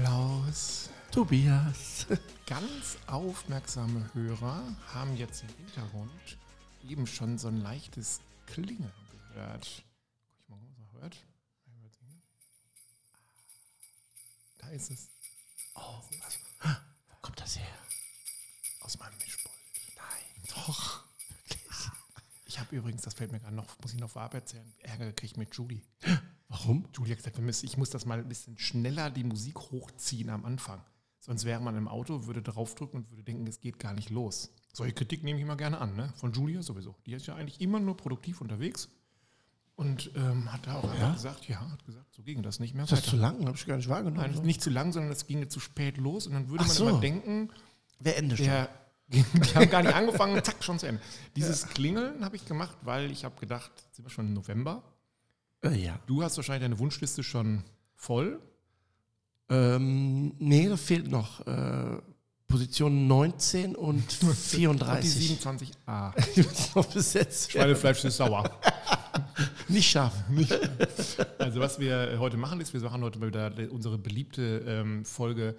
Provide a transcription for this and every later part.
Klaus. Tobias. Ganz aufmerksame Hörer haben jetzt im Hintergrund eben schon so ein leichtes Klingeln gehört. Guck ich mal, was er hört. Da ist es. Oh, was? Wo kommt das her? Aus meinem Mischpult. Nein. Doch. Ich habe übrigens, das fällt mir gerade noch, muss ich noch vorab erzählen, Ärger gekriegt mit Julie. Warum? Julie hat gesagt, ich muss das mal ein bisschen schneller die Musik hochziehen am Anfang. Sonst wäre man im Auto, würde draufdrücken und würde denken, es geht gar nicht los. Solche Kritik nehme ich immer gerne an, ne? Von Julia sowieso. Die ist ja eigentlich immer nur produktiv unterwegs. Und ähm, hat da auch Ja? gesagt, ja, hat gesagt, so ging das nicht mehr Ist das zu lang? Habe ich gar nicht wahrgenommen. Nein, nicht zu lang, sondern es ginge zu spät los. Und dann würde Ach man so. immer denken, Wer Ende schon? die haben gar nicht angefangen, zack, schon zu Ende. Dieses Klingeln habe ich gemacht, weil ich habe gedacht, jetzt sind wir schon im November. Äh, ja. Du hast wahrscheinlich deine Wunschliste schon voll. Ähm, nee, da fehlt noch äh, Position 19 und Und die 34. 27a. Die müssen noch besetzt werden. Schweinefleisch ist sauer. Nicht scharf. Also was wir heute machen ist, wir machen heute mal wieder unsere beliebte ähm, Folge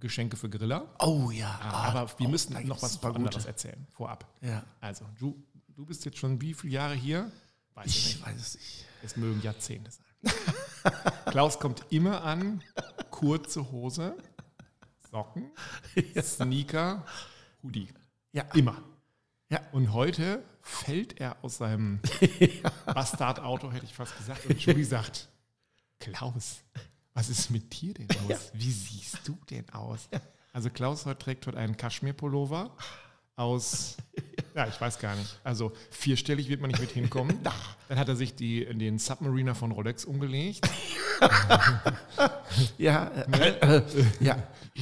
Geschenke für Griller. Oh ja. Aber wir oh, müssen noch was anderes erzählen, vorab. Ja. Also, du, du bist jetzt schon wie viele Jahre hier? Weiß ich Ich nicht. weiß es nicht. Es mögen Jahrzehnte sein. Klaus kommt immer an, kurze Hose, Socken, Sneaker, Hoodie. Ja. Immer. Ja. Und heute fällt er aus seinem Bastardauto, hätte ich fast gesagt, und Julie sagt, Klaus, was ist mit dir denn los? Wie siehst du denn aus? Also Klaus heute trägt heute einen Kaschmir-Pullover aus, ja, ich weiß gar nicht. Also vierstellig wird man nicht mit hinkommen. Dann hat er sich die, den Submariner von Rolex umgelegt. Ja. Äh, äh, ja.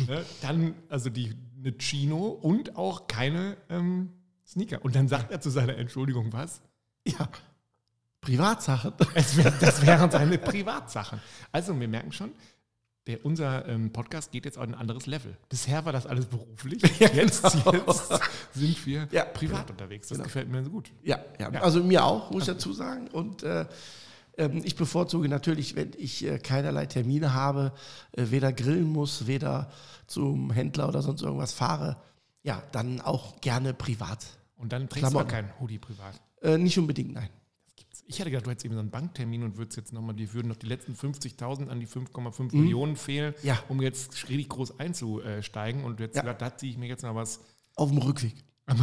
Ne? Dann also die eine Chino und auch keine ähm, Sneaker. Und dann sagt er zu seiner Entschuldigung was? Ja. Privatsachen. Wär, das wären seine Privatsachen. Also wir merken schon, der, unser ähm, Podcast geht jetzt auf ein anderes Level. Bisher war das alles beruflich. Jetzt, jetzt sind wir Ja. privat unterwegs. Das Genau. gefällt mir so gut. Ja, ja, Ja. also mir auch, muss ich dazu sagen. Und äh, ähm, ich bevorzuge natürlich, wenn ich äh, keinerlei Termine habe, äh, weder grillen muss, weder zum Händler oder sonst irgendwas fahre, ja, dann auch gerne privat. Und dann trägst du Klamotten. keinen Hoodie privat. Äh, nicht unbedingt, nein. Ich hätte gedacht, du hättest eben so einen Banktermin und würdest jetzt nochmal, die würden noch die letzten 50.000 an die 5,5 Millionen fehlen, Ja. um jetzt richtig groß einzusteigen. Und jetzt Ja. gedacht, da ziehe ich mir jetzt noch was Auf dem Rückweg. am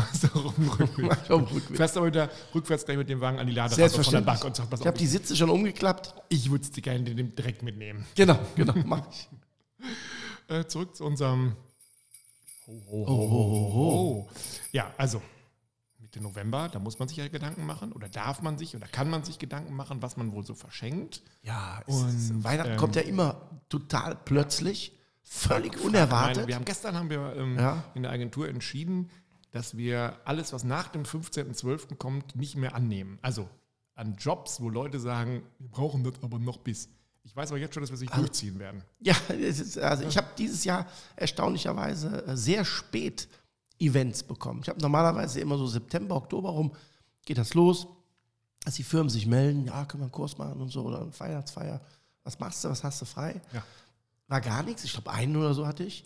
Rückweg. Auf dem Rückweg. Fährst aber wieder rückwärts gleich mit dem Wagen an die Laderampe von der. Bank und sagst, pass Ich habe auf, die Sitze schon umgeklappt. ich würde es dir gerne direkt mitnehmen. Genau, genau, mach ich. Äh, zurück zu unserem Ho, ho, ho, ho, ho. Ja, also Mitte November, da muss man sich ja Gedanken machen oder darf man sich oder kann man sich Gedanken machen, was man wohl so verschenkt. Ja, Und, ist, Weihnachten ähm, kommt ja immer total plötzlich, völlig meine, unerwartet. wir haben gestern haben wir ähm, Ja. in der Agentur entschieden, dass wir alles, was nach dem 15.12. kommt, nicht mehr annehmen. Also an Jobs, wo Leute sagen, wir brauchen das aber noch bis. Ich weiß aber jetzt schon, dass wir es nicht Also durchziehen werden. Ja, ist, also ich habe dieses Jahr erstaunlicherweise äh, sehr spät Events bekommen. Ich habe normalerweise immer so September, Oktober rum, geht das los, dass die Firmen sich melden, ja, können wir einen Kurs machen und so oder eine Weihnachtsfeier. Was machst du, was hast du frei? Ja. War gar nichts, ich glaube einen oder so hatte ich.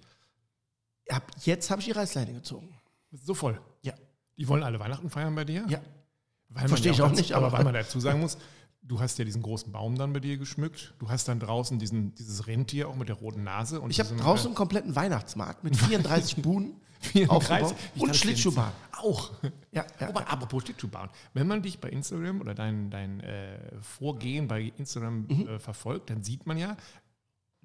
Ab jetzt habe ich die Reißleine gezogen. So voll. Ja. Die wollen alle Weihnachten feiern bei dir? Ja. Verstehe ja ich auch dazu, nicht, Aber, aber- weil man dazu sagen muss, du hast ja diesen großen Baum dann bei dir geschmückt. Du hast dann draußen diesen, dieses Rentier auch mit der roten Nase. Und Ich habe draußen einen kompletten Weihnachtsmarkt mit 34 Buden äh, aufgebaut und Schlittschuhbahn. Auch. Ja, ja, Aber apropos Schlittschuhbahn. Wenn man dich bei Instagram oder dein, dein äh, Vorgehen bei Instagram Mhm. äh, verfolgt, dann sieht man ja,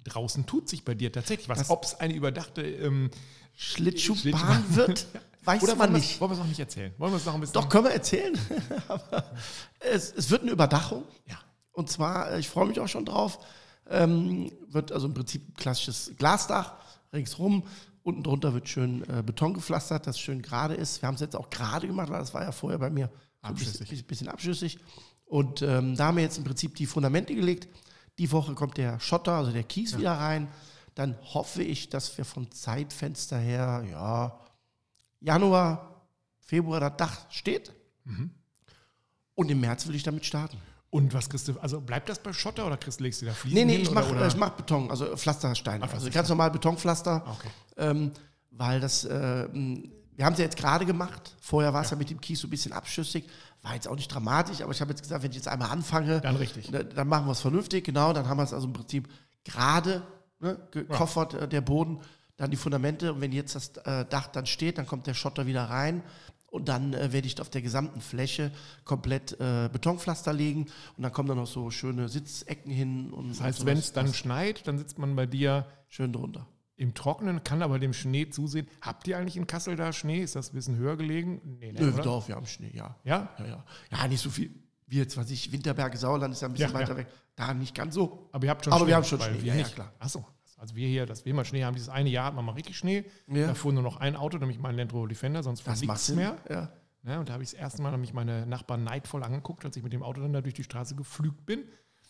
draußen tut sich bei dir tatsächlich was. Ob es eine überdachte ähm, Schlittschuhbahn wird, weiß oder man nicht. wollen wir es noch nicht erzählen? Wollen wir es noch ein bisschen? Doch, können wir erzählen. Es, es wird eine Überdachung. Ja. Und zwar, äh, ich freue mich auch schon drauf, ähm, wird also im Prinzip ein klassisches Glasdach ringsrum. Unten drunter wird schön äh, Beton gepflastert, das schön gerade ist. Wir haben es jetzt auch gerade gemacht, weil das war ja vorher bei mir ein bisschen, bisschen abschüssig. Und ähm, da haben wir jetzt im Prinzip die Fundamente gelegt. Die Woche kommt der Schotter, also der Kies wieder rein. Dann hoffe ich, dass wir vom Zeitfenster her, ja, Januar, Februar das Dach steht. Mhm. Und im März will ich damit starten. Und was kriegst du, also bleibt das bei Schotter oder kriegst, legst du da Fliesen Nee, nee, hin? ich mache mach Beton, also Pflastersteine. Ach, also ganz normal Betonpflaster. Okay. Ähm, weil das, äh, wir haben es ja jetzt gerade gemacht. Vorher war es ja. mit dem Kies so ein bisschen abschüssig. War jetzt auch nicht dramatisch, aber ich habe jetzt gesagt, wenn ich jetzt einmal anfange, Dann richtig. ne, dann machen wir es vernünftig, genau. Dann haben wir es also im Prinzip gerade ne, gekoffert, äh, der Boden, dann die Fundamente. Und wenn jetzt das äh, Dach dann steht, dann kommt der Schotter wieder rein. Und dann äh, werde ich auf der gesamten Fläche komplett äh, Betonpflaster legen. Und dann kommen dann noch so schöne Sitzecken hin. Und Das heißt, wenn es dann schneit, dann sitzt man bei dir Schön drunter. im Trockenen, kann aber dem Schnee zusehen. Habt ihr eigentlich in Kassel da Schnee? Ist das ein bisschen höher gelegen? Nee, ne, Nö, oder? doch, wir haben Schnee, ja. Ja? Ja, ja. Ja, nicht so viel wie jetzt, was ich, Winterberge, Sauerland ist ja ein bisschen Ja, weiter ja. weg. Da nicht ganz so. Aber ihr habt schon Aber Schnee. wir haben schon Schnee, ja, ja, klar. Achso. Also wir hier, dass wir mal Schnee haben, dieses eine Jahr hat man mal richtig Schnee. Ja. Da fuhr nur noch ein Auto, nämlich mein Land Rover Defender, sonst fuhr nichts mehr. Ja. Ja, und da habe ich das erste Mal nämlich meine Nachbarn neidvoll angeguckt, als ich mit dem Auto dann da durch die Straße geflügt bin.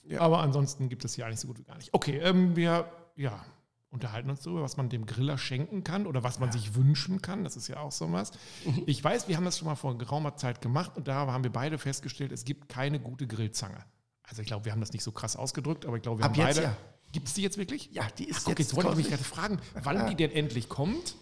Ja. Aber ansonsten gibt es hier eigentlich so gut wie gar nicht. Okay, ähm, wir ja, unterhalten uns darüber, was man dem Griller schenken kann oder was man sich wünschen kann. Das ist ja auch so was. Mhm. Ich weiß, wir haben das schon mal vor geraumer Zeit gemacht und da haben wir beide festgestellt, es gibt keine gute Grillzange. Also ich glaube, wir haben das nicht so krass ausgedrückt, aber ich glaube, wir Ab haben jetzt beide. ja. Gibt es die jetzt wirklich? Ja, die ist Ach, guck, jetzt, jetzt wollte ich mich gerade fragen, wann die denn endlich kommt.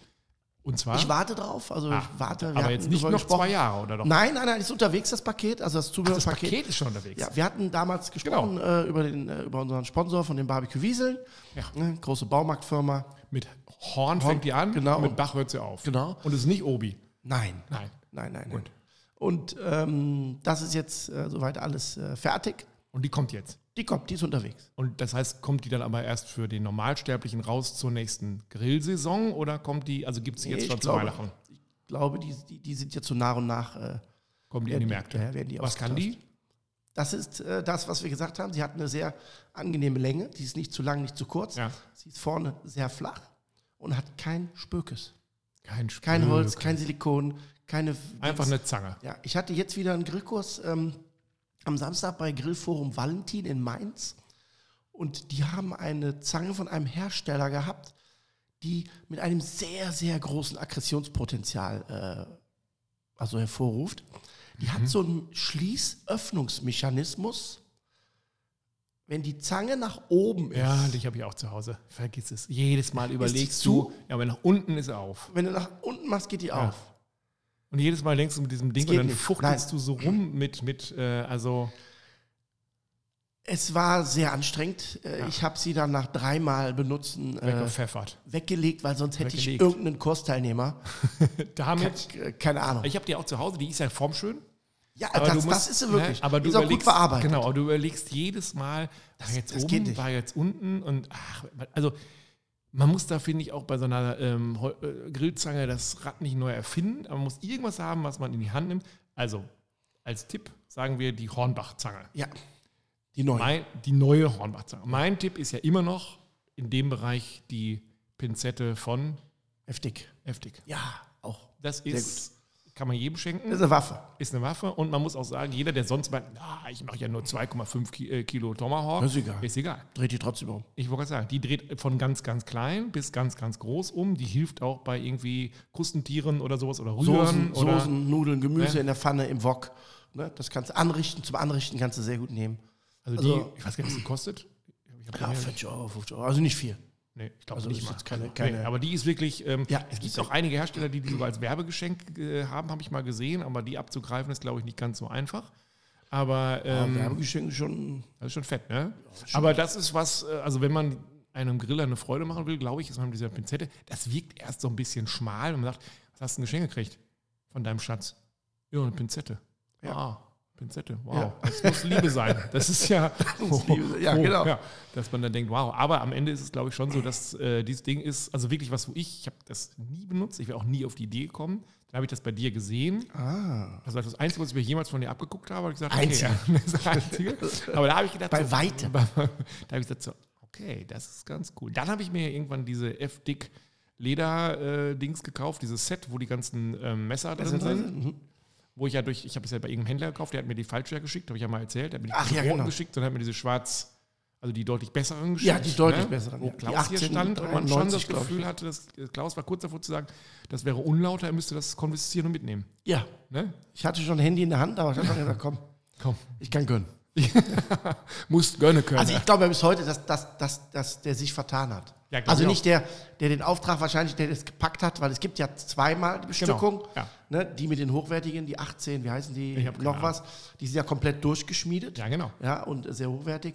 Und zwar. Ich warte drauf, also Ah, ich warte. aber jetzt nicht noch gesprochen. zwei Jahre, oder doch? Nein, nein, nein, ist unterwegs das Paket, also das das Zubehörpaket. Paket ist schon unterwegs. Ja, wir hatten damals gesprochen äh, über, den, äh, über unseren Sponsor von dem Barbecue Wiesel, Ja. ne, große Baumarktfirma. Mit Horn fängt die an, genau. mit Bach hört sie auf. Genau. Und es ist nicht Obi. Nein, Nein. nein, nein. nein. Gut. Und ähm, das ist jetzt äh, soweit alles äh, fertig. Und die kommt jetzt. Die kommt, die ist unterwegs. Und das heißt, kommt die dann aber erst für den Normalsterblichen raus zur nächsten Grillsaison oder kommt die, also gibt es die Nee, jetzt schon zu Weihnachten? Ich glaube, die, die, die sind jetzt so nach und nach. Äh, Kommen die in die die- Märkte? werden die Was kann die? das ist äh, das, was wir gesagt haben. Sie hat eine sehr angenehme Länge. Die ist nicht zu lang, nicht zu kurz. Ja. Sie ist vorne sehr flach und hat kein Spökes. Kein, Kein Spök. Holz, kein Silikon, keine. Einfach eine Zange. Ja, ich hatte jetzt wieder einen Grillkurs ähm, am Samstag bei Grillforum Valentin in Mainz. Und die haben eine Zange von einem Hersteller gehabt, die mit einem sehr, sehr großen Aggressionspotenzial äh, also hervorruft. Die Mhm. hat so einen Schließöffnungsmechanismus. Wenn die Zange nach oben ist, Ja, dich habe ich auch zu Hause. Vergiss es. Jedes Mal überlegst zu? du, ja, aber nach unten ist er auf. wenn du nach unten machst, geht die Ja. auf. Und jedes Mal denkst du mit diesem Ding Das und dann nicht. fuchtelst Nein. du so rum mit, mit äh, also Es war sehr anstrengend. Äh, Ich habe sie dann nach dreimal benutzen äh, weggelegt, weil sonst hätte Weggelegt. ich irgendeinen Kursteilnehmer. Damit, Ke- Keine Ahnung. ich habe die auch zu Hause, die ist ja formschön. Ja, Aber das, musst, das ist sie wirklich. Ne, aber du ist auch gut überlegst, verarbeitet. Genau, aber du überlegst jedes Mal, war jetzt das oben, war jetzt unten und ach, also man muss da, finde ich, auch bei so einer ähm, äh, Grillzange das Rad nicht neu erfinden, aber man muss irgendwas haben, was man in die Hand nimmt. Also als Tipp sagen wir die Hornbach-Zange. Ja, die neue. Mein, die neue Hornbach-Zange. Mein Tipp ist ja immer noch in dem Bereich die Pinzette von Heftig. Heftig. Ja, auch. Das Sehr ist, kann man jedem schenken. Ist eine Waffe. ist eine Waffe und man muss auch sagen, jeder, der sonst meint, na, ich mache ja nur 2,5 Ki äh, Kilo Tomahawk, Ist egal. ist egal. Dreht die trotzdem um. Ich wollte gerade sagen, die dreht von ganz, ganz klein bis ganz, ganz groß um. Die hilft auch bei irgendwie Krustentieren oder sowas oder Rühren. Soßen, oder, Soßen, Nudeln, Gemüse Ja. in der Pfanne, im Wok. Ne, das kannst du anrichten. Zum Anrichten kannst du sehr gut nehmen. also, also- die, ich weiß gar nicht, was die kostet. Ja, die mir- 40 Euro, 50 Euro. Also nicht viel. Nee, ich glaube Also nicht ist mal. jetzt keine- nee, keine- aber die ist wirklich, ähm, Ja, es gibt ist auch einige Hersteller, die die sogar als Werbegeschenk äh, haben, habe ich mal gesehen, aber die abzugreifen ist, glaube ich, nicht ganz so einfach. Aber ähm, wir haben Geschenke schon. Das ist schon fett, ne? Aber das ist was, äh, also wenn man einem Griller eine Freude machen will, glaube ich, ist man mit dieser Pinzette, das wirkt erst so ein bisschen schmal und man sagt, was hast du ein Geschenk gekriegt von deinem Schatz? Ja, eine Pinzette. Ja. Ah, Pinzette, wow. Ja. Das muss Liebe sein. Das ist ja, muss Liebe sein. Ja, genau. dass man dann denkt, wow. Aber am Ende ist es, glaube ich, schon so, dass äh, dieses Ding ist, also wirklich was, wo ich, ich habe das nie benutzt, ich wäre auch nie auf die Idee gekommen. Dann habe ich das bei dir gesehen. Ah. Also das Einzige, was ich mir jemals von dir abgeguckt habe, habe ich gesagt, okay, Einzige. ja, das Einzige. Aber da habe ich gedacht, Bei so, weitem. da habe ich gesagt, so, okay, das ist ganz cool. Dann habe ich mir irgendwann diese F-Dick Leder-Dings gekauft, dieses Set, wo die ganzen ähm, Messer drin sind. Mhm. Wo ich ja durch, ich habe es ja bei irgendeinem Händler gekauft, der hat mir die falsche geschickt, habe ich ja mal erzählt. Der hat mir die Ach ja, genau. geschickt und hat mir diese schwarz, also die deutlich besseren geschickt. Ja, die deutlich ne? besseren, Wo Klaus hier 18, stand und man schon das 93. Gefühl hatte, dass Klaus war kurz davor zu sagen, das wäre unlauter, er müsste das konfiszieren und mitnehmen. Ja, Ne? ich hatte schon ein Handy in der Hand, aber ich habe dann gesagt, komm, Komm. ich kann gönnen. Musst gönnen können. Also ich glaube bis heute, dass, dass, dass, dass der sich vertan hat. Ja, also ich nicht der, der den Auftrag wahrscheinlich, der das gepackt hat, weil es gibt ja zweimal die Bestückung. Genau, ja. Ne, die mit den hochwertigen, die 18, wie heißen die, Ich hab noch was, die sind ja komplett durchgeschmiedet. Ja, genau. Ja, und sehr hochwertig.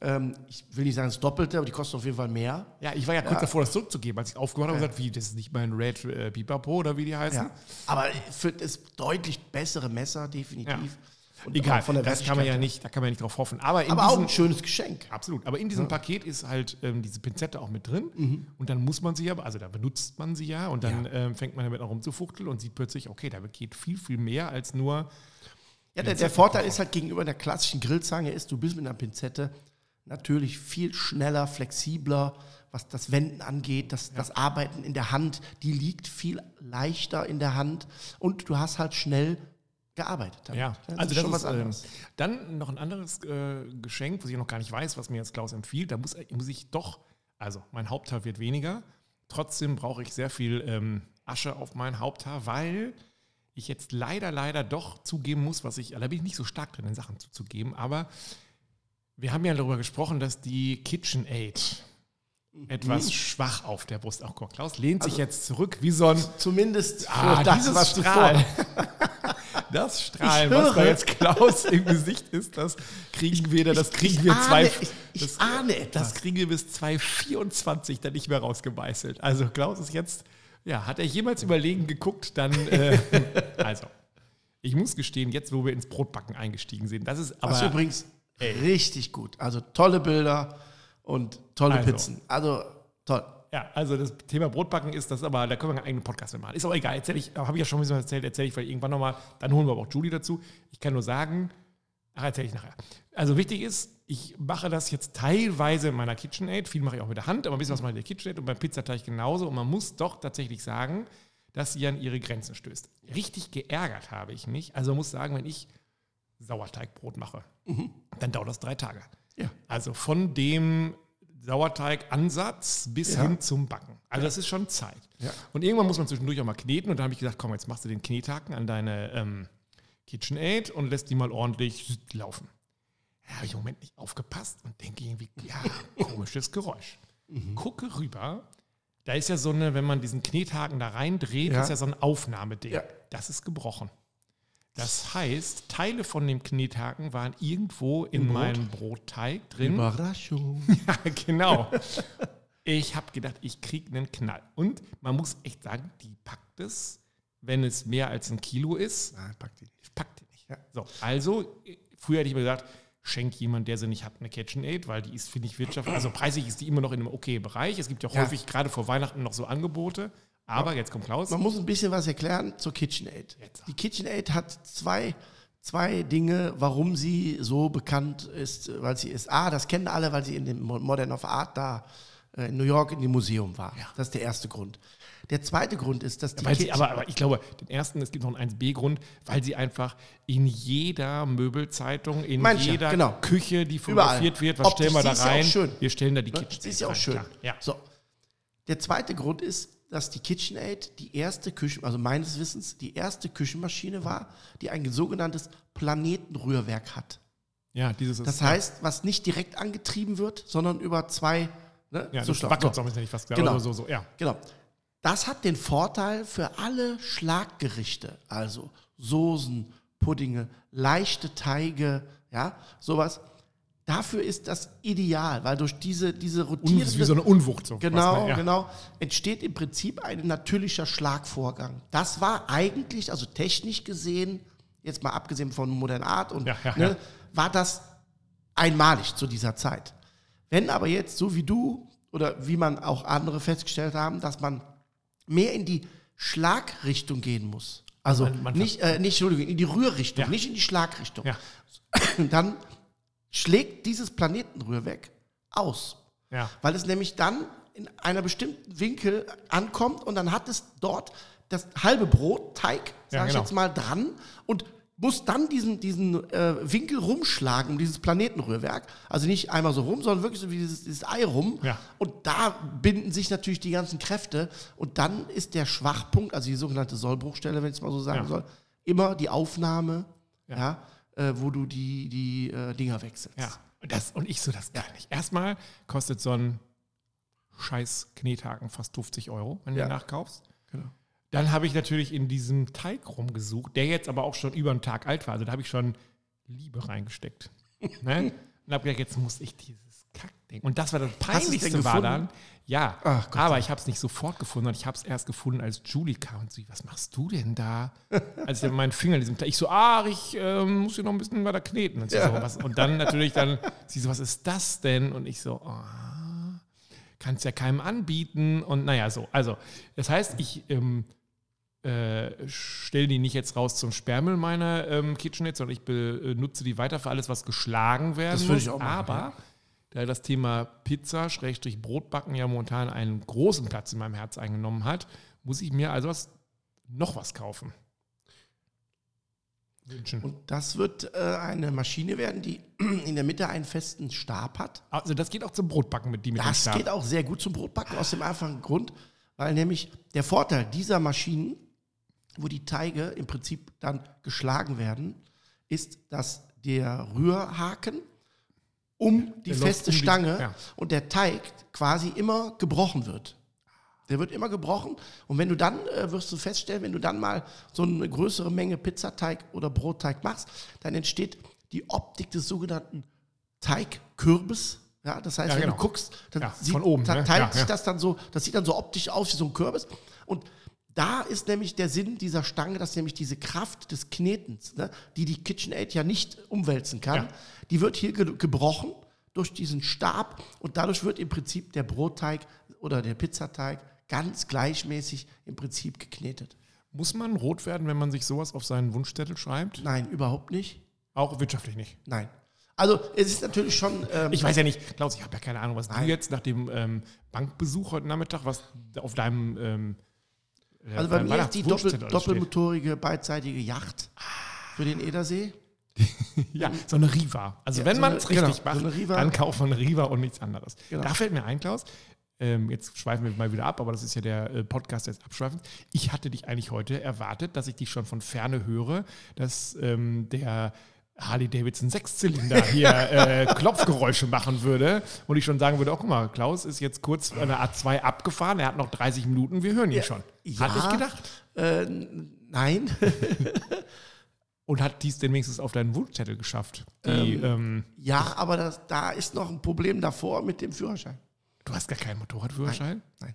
Ähm, ich will nicht sagen das Doppelte, aber die kosten auf jeden Fall mehr. Ja, ich war ja kurz davor, das zurückzugeben, als ich aufgehört habe und gesagt, wie, das ist nicht mein Red äh, Pipapo oder wie die heißen. Ja. Aber für das deutlich bessere Messer, definitiv. Und Egal, auch von der das kann man ja nicht, da kann man ja nicht drauf hoffen. Aber in Aber auch diesem, ein schönes Geschenk. Absolut. Aber in diesem Paket ist halt ähm, diese Pinzette auch mit drin. Mhm. Und dann muss man sie ja, also da benutzt man sie ja und dann ähm, fängt man damit auch rumzufuchteln und sieht plötzlich, okay, da geht viel, viel mehr als nur. Ja, der, der Vorteil ist halt gegenüber der klassischen Grillzange ist, du bist mit einer Pinzette natürlich viel schneller, flexibler, was das Wenden angeht, das, das Arbeiten in der Hand, die liegt viel leichter in der Hand und du hast halt schnell gearbeitet. damit. Ja, das also ist das schon ist, was anderes. ähm, dann noch ein anderes äh, Geschenk, was ich noch gar nicht weiß, was mir jetzt Klaus empfiehlt. Da muss, muss ich doch, also mein Haupthaar wird weniger. Trotzdem brauche ich sehr viel ähm, Asche auf mein Haupthaar, weil ich jetzt leider, leider doch zugeben muss, was ich, da bin ich nicht so stark drin, in Sachen zuzugeben, aber wir haben ja darüber gesprochen, dass die KitchenAid etwas schwach auf der Brust. Auch guck, Klaus lehnt sich jetzt zurück wie so ein Zumindest für Ah, das, dieses was du Strahl. vor. Das Strahlen, was da jetzt Klaus im Gesicht ist, das kriegen wir, das kriegen wir zwei, ich- ich das, ahne etwas. Das kriegen wir bis 2024 dann nicht mehr rausgemeißelt. Also Klaus ist jetzt, ja, hat er jemals überlegen geguckt, dann, äh, also, ich muss gestehen, jetzt, wo wir ins Brotbacken eingestiegen sind, das ist aber, Das ist übrigens richtig gut. Also tolle Bilder und tolle Also. Pizzen. Also toll. Ja, also das Thema Brotbacken ist das aber, da können wir einen eigenen Podcast mit machen. Ist aber egal, erzähle ich, habe ich ja schon ein bisschen erzählt, erzähle ich vielleicht irgendwann nochmal, dann holen wir aber auch Julie dazu. Ich kann nur sagen, ach, erzähle ich nachher. Also wichtig ist, ich mache das jetzt teilweise in meiner KitchenAid, viel mache ich auch mit der Hand, aber ein bisschen was mache ich in der KitchenAid und beim Pizzateig genauso und man muss doch tatsächlich sagen, dass sie an ihre Grenzen stößt. Richtig geärgert habe ich mich, also man muss sagen, wenn ich Sauerteigbrot mache, dann dauert das drei Tage. Ja. Also von dem Sauerteigansatz bis Ja. hin zum Backen. Also das ist schon Zeit. Ja. Und irgendwann muss man zwischendurch auch mal kneten. Und da habe ich gesagt, komm, jetzt machst du den Knethaken an deine ähm, KitchenAid und lässt die mal ordentlich laufen. Da habe ich im Moment nicht aufgepasst und denke irgendwie, ja, komisches Geräusch. Mhm. Gucke rüber. Da ist ja so eine, wenn man diesen Knethaken da reindreht, Ja. ist ja so ein Aufnahmeding. Ja. Das ist gebrochen. Das heißt, Teile von dem Knethaken waren irgendwo in Brot? meinem Brotteig drin. Überraschung. Ja, genau. Ich habe gedacht, ich kriege einen Knall. Und man muss echt sagen, die packt es, wenn es mehr als ein Kilo ist, Nein, pack die nicht. packt die nicht. Ja. So, also, früher hätte ich mir gesagt, schenk jemand, der sie nicht hat, eine KitchenAid, weil die ist, finde ich, wirtschaftlich, also preisig ist die immer noch in einem okay Bereich. Es gibt ja Ja. häufig, gerade vor Weihnachten, noch so Angebote. Aber jetzt kommt Klaus. Man muss ein bisschen was erklären zur KitchenAid. Die KitchenAid hat zwei, zwei Dinge, warum sie so bekannt ist, weil sie ist. A, das kennen alle, weil sie in dem Mo- Modern of Art da äh, in New York in dem Museum war. Das ist der erste Grund. Der zweite Grund ist, dass die Weil sie, aber, aber ich glaube, den ersten, es gibt noch einen 1b-Grund, weil sie einfach in jeder Möbelzeitung, in Manche, jeder genau. Küche, die Überall. fotografiert wird, was Optisch, stellen wir da ja rein? schön. Wir stellen da die Ne? Kitchen. Sie ist ja auch schön. Ja. So. Der zweite Grund ist, dass die KitchenAid die erste Küchen, also meines Wissens, die erste Küchenmaschine war, die ein sogenanntes Planetenrührwerk hat. ja, dieses ist. Das heißt, was nicht direkt angetrieben wird, sondern über zwei. Ne, ja, so das. Backklotz So. ich fast gesagt. Genau. So, so, ja. Genau. Das hat den Vorteil für alle Schlaggerichte, also Soßen, Puddinge, leichte Teige, ja, sowas. Dafür ist das ideal, weil durch diese, diese rotierende wie so eine Unwucht. So, Genau, man- ja. genau. Entsteht im Prinzip ein natürlicher Schlagvorgang. Das war eigentlich, also technisch gesehen, jetzt mal abgesehen von Modern Art und Ja, ja, ne, war das einmalig zu dieser Zeit. Wenn aber jetzt so wie du oder wie man auch andere festgestellt haben, dass man mehr in die Schlagrichtung gehen muss. Also Man- man nicht, äh, nicht, Entschuldigung, in die Rührrichtung, Ja. nicht in die Schlagrichtung. Ja. Dann schlägt dieses Planetenrührwerk aus Ja. weil es nämlich dann in einer bestimmten Winkel ankommt und dann hat es dort das halbe Brot, Teig, Ja, sage genau. ich jetzt mal, dran und muss dann diesen, diesen äh, Winkel rumschlagen um dieses Planetenrührwerk. Also nicht einmal so rum, sondern wirklich so wie dieses, dieses Ei rum. Ja. Und da binden sich natürlich die ganzen Kräfte. Und dann ist der Schwachpunkt, also die sogenannte Sollbruchstelle, wenn ich es mal so sagen Ja. soll, immer die Aufnahme. Ja. Ja. äh, wo du die, die äh, Dinger wechselst. Ja. Und, das, und ich so, das gar nicht. Erstmal kostet so ein scheiß Knethaken fast 50 Euro, wenn du Ja. den nachkaufst. Genau. Dann habe ich natürlich in diesem Teig rumgesucht, der jetzt aber auch schon über einen Tag alt war. Also da habe ich schon Liebe reingesteckt. ne? Und habe gedacht, jetzt muss ich Kackding. Und das war das Peinlichste war gefunden? dann, ja, Ach aber ich habe es nicht sofort gefunden, sondern ich habe es erst gefunden, als Julie kam und sie, was machst du denn da? Als ich meinen Finger in diesem Teig, ich so, ach, ich ähm, muss hier noch ein bisschen weiter kneten. Und, sie so, was, und dann natürlich dann, sie so, was ist das denn? Und ich so, ah, kannst ja keinem anbieten und naja, so. Also, das heißt, ich ähm, äh, stelle die nicht jetzt raus zum Sperrmüll meiner ähm, KitchenAid, sondern ich benutze die weiter für alles, was geschlagen werden Das muss. ich auch machen, Aber ja. Da das Thema Pizza, Schrägstrich Brotbacken ja momentan einen großen Platz in meinem Herz eingenommen hat, muss ich mir also was, noch was kaufen. Wünschen. Und das wird äh, eine Maschine werden, die in der Mitte einen festen Stab hat. Also das geht auch zum Brotbacken mit dem Das Stab. geht auch sehr gut zum Brotbacken aus dem einfachen Grund, weil nämlich der Vorteil dieser Maschinen, wo die Teige im Prinzip dann geschlagen werden, ist, dass der Rührhaken um die Der feste um die- Stange ja. und der Teig quasi immer gebrochen wird. Der wird immer gebrochen und wenn du dann, äh, wirst du feststellen, wenn du dann mal so eine größere Menge Pizzateig oder Brotteig machst, dann entsteht die Optik des sogenannten Teigkürbis. Ja, das heißt, Ja, wenn genau. du guckst, dann Ja, sieht, von oben, ne? teilt sich das dann so, das sieht dann so optisch aus wie so ein Kürbis. Und da ist nämlich der Sinn dieser Stange, dass nämlich diese Kraft des Knetens, ne, die die KitchenAid ja nicht umwälzen kann, Ja. die wird hier ge gebrochen durch diesen Stab und dadurch wird im Prinzip der Brotteig oder der Pizzateig ganz gleichmäßig im Prinzip geknetet. Muss man rot werden, wenn man sich sowas auf seinen Wunschzettel schreibt? Nein, überhaupt nicht. Auch wirtschaftlich nicht. Nein. Also es ist natürlich schon. Ähm, Ich weiß ja nicht, Klaus, ich habe ja keine Ahnung, was Nein. du jetzt nach dem ähm, Bankbesuch heute Nachmittag, was auf deinem ähm, äh, also bei mir ist die Doppel, doppelmotorige beidseitige Yacht für den Edersee. Ja, so eine Riva. Also Ja, wenn so man es richtig genau, so macht, Riva. dann kauft man eine Riva und nichts anderes. Genau. Da fällt mir ein, Klaus, ähm, jetzt schweifen wir mal wieder ab, aber das ist ja der äh, Podcast jetzt abschweifend. Ich hatte dich eigentlich heute erwartet, dass ich dich schon von Ferne höre, dass ähm, der Harley Davidson Sechszylinder hier äh, Klopfgeräusche machen würde und ich schon sagen würde, oh guck mal, Klaus ist jetzt kurz der A2 abgefahren, er hat noch 30 Minuten, wir hören ihn schon. Hatte ich gedacht. Äh, nein. Und hat dies denn wenigstens auf deinen Wunschzettel geschafft? Die, ähm, ja, aber das, da ist noch ein Problem davor mit dem Führerschein. du hast gar keinen Motorradführerschein? Nein.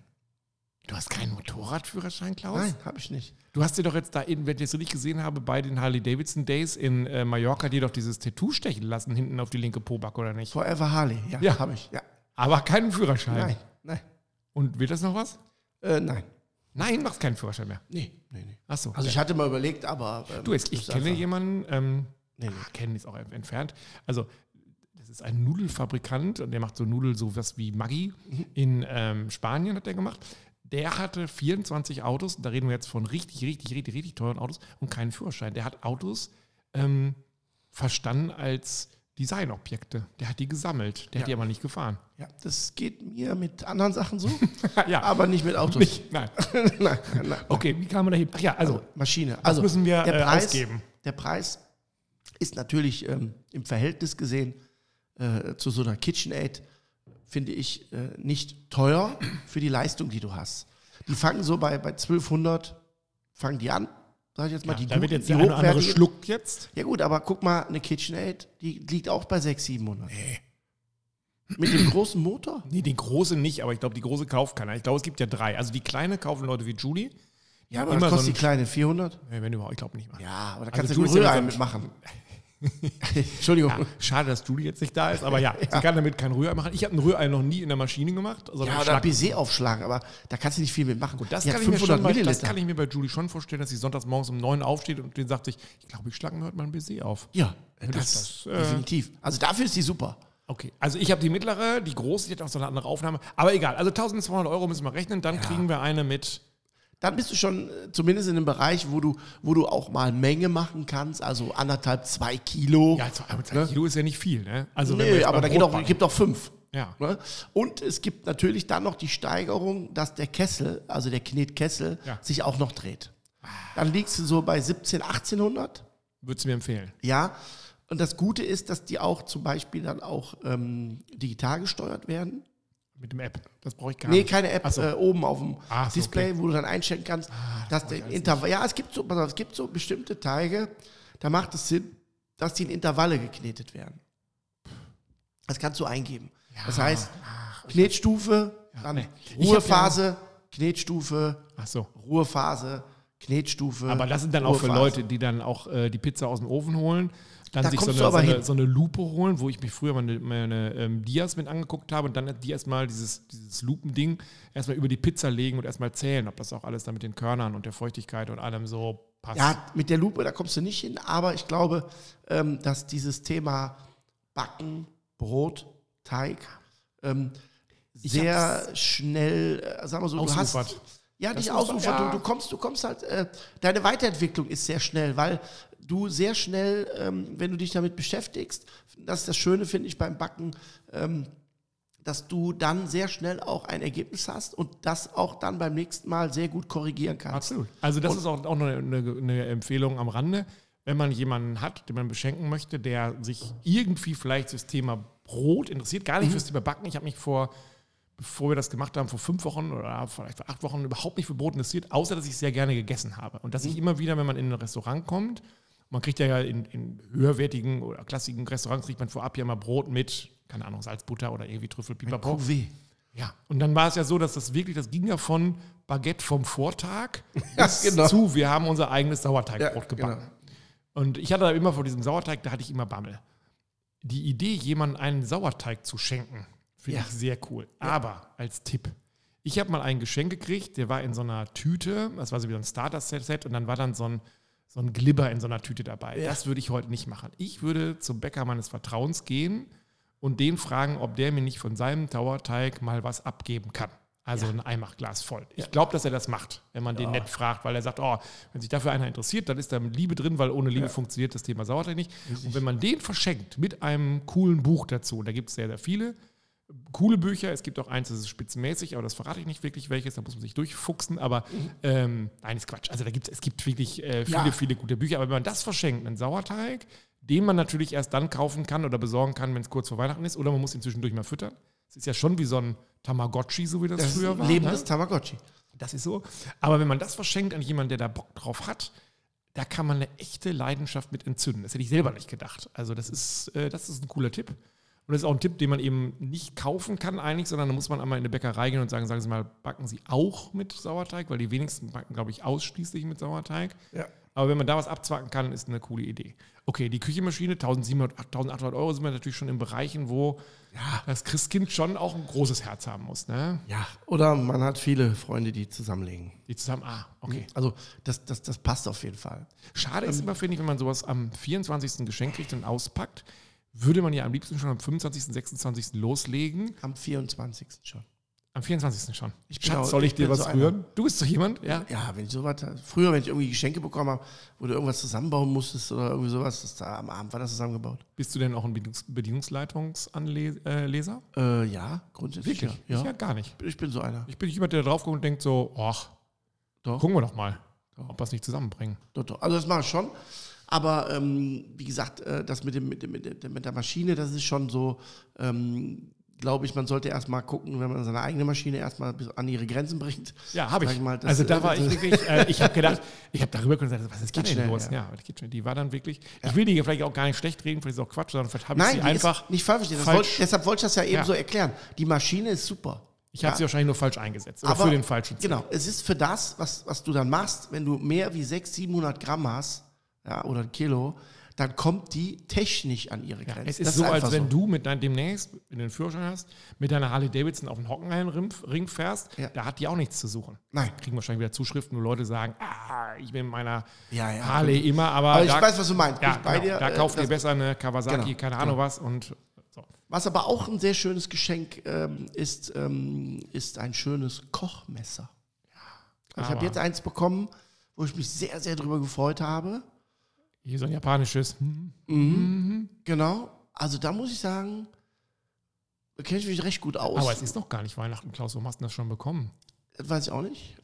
Du hast keinen Motorradführerschein, Klaus? Nein, habe ich nicht. Du hast dir doch jetzt da, in, wenn ich das so richtig gesehen habe, bei den Harley Davidson Days in äh, Mallorca dir doch dieses Tattoo stechen lassen, hinten auf die linke Pobacke, oder nicht? Forever Harley, ja, Ja. habe ich. Ja. Aber keinen Führerschein. Nein, nein. Und wird das noch was? Äh, nein. Nein, machst keinen Führerschein mehr. Nee, nee, nee. Achso. Also ich hatte mal überlegt, aber. ähm, du, ich ist kenne einfach- jemanden, ähm, Nee, nee. ah, kennen ist auch entfernt. Also, das ist ein Nudelfabrikant und der macht so Nudel, sowas wie Maggi. Mhm. In ähm, Spanien hat der gemacht. Der hatte 24 Autos, da reden wir jetzt von richtig, richtig, richtig, richtig teuren Autos und keinen Führerschein. Der hat Autos ähm, verstanden als Designobjekte. Der hat die gesammelt, der hat Ja. die aber nicht gefahren. Ja, das geht mir mit anderen Sachen so, ja, aber nicht mit Autos. nicht. Nein. nein, nein, nein. Okay, wie kam man da hin? Ach ja, also, Maschine. was Also müssen wir der äh, Preis, ausgeben? Der Preis ist natürlich ähm, im Verhältnis gesehen äh, zu so einer KitchenAid, finde ich, äh, nicht teuer für die Leistung, die du hast. Die fangen so bei, bei 1200, fangen die an, sag ich jetzt mal, Ja, die da wird guten, jetzt die eine andere. Schluck jetzt. Ja gut, aber guck mal, eine KitchenAid, die liegt auch bei 600, 700. Mit dem großen Motor? Nee, die große nicht, aber ich glaube, die große kauft keiner. Ich glaube, es gibt ja drei. Also die kleine kaufen Leute wie Julie. Ja, aber was so kostet ein- die kleine? 400? Nee, wenn überhaupt, ich glaube nicht mal. Ja, aber da Also kannst du du ja Rührei mit so mitmachen. Entschuldigung. Ja, schade, dass Julie jetzt nicht da ist, aber ja, sie kann damit kein Rührei machen. Ich habe ein Rührei noch nie in der Maschine gemacht. sondern Ja, oder Baiser aufschlagen, aber da kannst du nicht viel mitmachen. Und das kann, ich mir 500 schon das kann ich mir bei Julie schon vorstellen, dass sie sonntags morgens um neun aufsteht und den sagt sich, ich glaube, ich schlage mir heute mal ein Baiser auf. ja, das- das, äh, definitiv. Also dafür ist die super. Okay, also ich habe die mittlere, die große, die hat auch so eine andere Aufnahme. Aber egal, also 1200 Euro müssen wir rechnen, dann kriegen wir eine mit Dann bist du schon äh, zumindest in einem Bereich, wo du, wo du auch mal Menge machen kannst, also anderthalb, zwei Kilo. Ja, zwei, aber zwei Kilo ist ja nicht viel, ne? Also nee, aber da auch, gibt auch fünf. Ja. Ne? Und es gibt natürlich dann noch die Steigerung, dass der Kessel, also der Knetkessel, Ja. sich auch noch dreht. Dann liegst du so bei 17, 1800. Würdest du mir empfehlen? Ja, Und das Gute ist, dass die auch zum Beispiel dann auch ähm, digital gesteuert werden. Mit dem App. Das brauche ich gar Nee, nicht. keine App, Ach so. äh, oben auf dem Ah, so, Display, wo du dann einstellen kannst, dass brauch der Intervall. Ja, es gibt so, pass auf, es gibt so bestimmte Teige, da macht es Sinn, dass die in Intervalle geknetet werden. Das kannst du eingeben. das heißt, Knetstufe, dann nee. Ruhephase, Knetstufe, Ach so. Ruhephase, Knetstufe. Aber das sind dann auch für Ruhephase. Leute, die dann auch äh, die Pizza aus dem Ofen holen, dann Da sich so eine, so, eine, hin. so eine Lupe holen, wo ich mich früher meine, meine ähm, Dias mit angeguckt habe und dann die erstmal dieses, dieses Lupending erstmal über die Pizza legen und erstmal zählen, ob das auch alles da mit den Körnern und der Feuchtigkeit und allem so passt. Ja, mit der Lupe, da kommst du nicht hin, aber ich glaube, ähm, dass dieses Thema Backen, Brot, Teig ähm, sehr schnell, äh, sagen wir so, du hast. Ausufert. Ja, Das man- ausufert, ja. du, du kommst, du kommst halt, äh, deine Weiterentwicklung ist sehr schnell, weil du sehr schnell, ähm, wenn du dich damit beschäftigst, das ist das Schöne, finde ich, beim Backen, ähm, dass du dann sehr schnell auch ein Ergebnis hast und das auch dann beim nächsten Mal sehr gut korrigieren kannst. Absolut. Also das ist auch, auch noch eine, eine Empfehlung am Rande. Wenn man jemanden hat, den man beschenken möchte, der sich irgendwie vielleicht fürs Thema Brot interessiert, gar nicht fürs Thema Backen. Ich habe mich vor, bevor wir das gemacht haben, vor fünf Wochen oder vielleicht vor acht Wochen überhaupt nicht für Brot interessiert, außer dass ich sehr gerne gegessen habe. Und dass ich immer wieder, wenn man in ein Restaurant kommt, man kriegt ja in, in höherwertigen oder klassischen Restaurants, kriegt man vorab ja mal Brot mit, keine Ahnung, Salzbutter oder irgendwie Trüffel, Pipapo. Ja, und dann war es ja so, dass das wirklich, das ging ja von Baguette vom Vortag Ja, bis genau. zu, wir haben unser eigenes Sauerteigbrot Ja, gebacken. genau. Und ich hatte da immer vor diesem Sauerteig, da hatte ich immer Bammel. Die Idee, jemandem einen Sauerteig zu schenken, finde Ja. ich sehr cool. Aber als Tipp, ich habe mal ein Geschenk gekriegt, der war in so einer Tüte, das war so wie so ein Starter-Set und dann war dann so ein, so ein Glibber in so einer Tüte dabei. Ja. Das würde ich heute nicht machen. Ich würde zum Bäcker meines Vertrauens gehen und den fragen, ob der mir nicht von seinem Sauerteig mal was abgeben kann. Also ein Eimachglas voll. Ich glaube, dass er das macht, wenn man den nett fragt, weil er sagt, oh, wenn sich dafür einer interessiert, dann ist da Liebe drin, weil ohne Liebe funktioniert das Thema Sauerteig nicht. Und wenn man den verschenkt mit einem coolen Buch dazu, da gibt es sehr, sehr viele coole Bücher, es gibt auch eins, das ist spitzenmäßig, aber das verrate ich nicht wirklich welches, da muss man sich durchfuchsen, aber ähm, nein, ist Quatsch. Also da gibt es gibt wirklich äh, viele, Ja. viele gute Bücher, aber wenn man das verschenkt, einen Sauerteig, den man natürlich erst dann kaufen kann oder besorgen kann, wenn es kurz vor Weihnachten ist, oder man muss ihn zwischendurch mal füttern. Es ist ja schon wie so ein Tamagotchi, so wie das, Das früher war. lebendes Ne? Tamagotchi. Das ist so. Aber wenn man das verschenkt an jemanden, der da Bock drauf hat, da kann man eine echte Leidenschaft mit entzünden. Das hätte ich selber nicht gedacht. Also das ist, äh, das ist ein cooler Tipp. Und das ist auch ein Tipp, den man eben nicht kaufen kann eigentlich, sondern da muss man einmal in eine Bäckerei gehen und sagen, sagen Sie mal, backen Sie auch mit Sauerteig? Weil die wenigsten backen, glaube ich, ausschließlich mit Sauerteig. Ja. Aber wenn man da was abzwacken kann, ist eine coole Idee. Okay, die Küchenmaschine, 1700, 1800 Euro sind wir natürlich schon in Bereichen, wo das Christkind schon auch ein großes Herz haben muss. Ne? Ja, oder man hat viele Freunde, die zusammenlegen. Die zusammen, ah, okay. Also das, das, das passt auf jeden Fall. Schade ist immer, finde ich, wenn man sowas am 24. Geschenk kriegt und auspackt, würde man ja am liebsten schon am 25., 26. loslegen. Am 24. schon. Am 24. schon. Ich bin Schatz, auch- soll ich ich dir was so rühren? Du bist doch jemand, ja? Ja, wenn ich sowas, früher, wenn ich irgendwie Geschenke bekommen habe, wo du irgendwas zusammenbauen musstest oder irgendwie sowas, das da am Abend war das zusammengebaut. Bist du denn auch ein Bedienungs Bedienungsleitungsanleser? Äh, ja, grundsätzlich. Ja. Ich ja gar nicht. Ich bin so einer. Ich bin jemand, der drauf guckt und denkt so, ach, Doch. gucken wir doch mal, ob wir es nicht zusammenbringen. Doch, doch. Also das mache ich schon. Aber ähm, wie gesagt, äh, das mit, dem, mit, dem, mit, der, Maschine, das ist schon so, ähm, glaube ich, man sollte erstmal gucken, wenn man seine eigene Maschine erstmal an ihre Grenzen bringt. Ja, habe ich. Ich mal, das, also da äh, war ich das- wirklich, äh, ich habe gedacht, ich habe darüber gesagt, was ist geht schnell, los? ja. Ja, das geht schnell. Die war dann wirklich, ich will die vielleicht auch gar nicht schlecht reden, vielleicht ist auch Quatsch, sondern vielleicht habe ich sie einfach, nicht falsch falsch- wollt, deshalb wollte ich das ja eben Ja. so erklären. Die Maschine ist super. ich habe Ja. sie wahrscheinlich nur falsch eingesetzt oder für den falschen Zweck. Genau, es ist für das, was, was du dann machst, wenn du mehr wie 600, 700 Gramm hast, ja, oder ein Kilo, dann kommt die technisch an ihre Grenzen. Es ist Das so, als wenn so. du mit deinem demnächst, wenn du den Führerschein hast, mit deiner Harley Davidson auf den Hockenheimring fährst, Ja. da hat die auch nichts zu suchen. Nein. Kriegen wahrscheinlich wieder Zuschriften, wo Leute sagen, ah, ich bin mit meiner Ja, ja. Harley immer, aber, Aber ich da, weiß, was du meinst. Ja, genau, dir, da äh, kauft ihr besser eine Kawasaki, Genau, keine Ahnung was und so. Was aber auch ein sehr schönes Geschenk ähm, ist, ähm, ist ein schönes Kochmesser. ich habe jetzt eins bekommen, wo ich mich sehr, sehr drüber gefreut habe. Hier so ein japanisches. hm. Genau. Also da muss ich sagen, da kenne ich mich recht gut aus. Aber es ist noch gar nicht Weihnachten, Klaus. Warum hast du das schon bekommen? Das weiß ich auch nicht.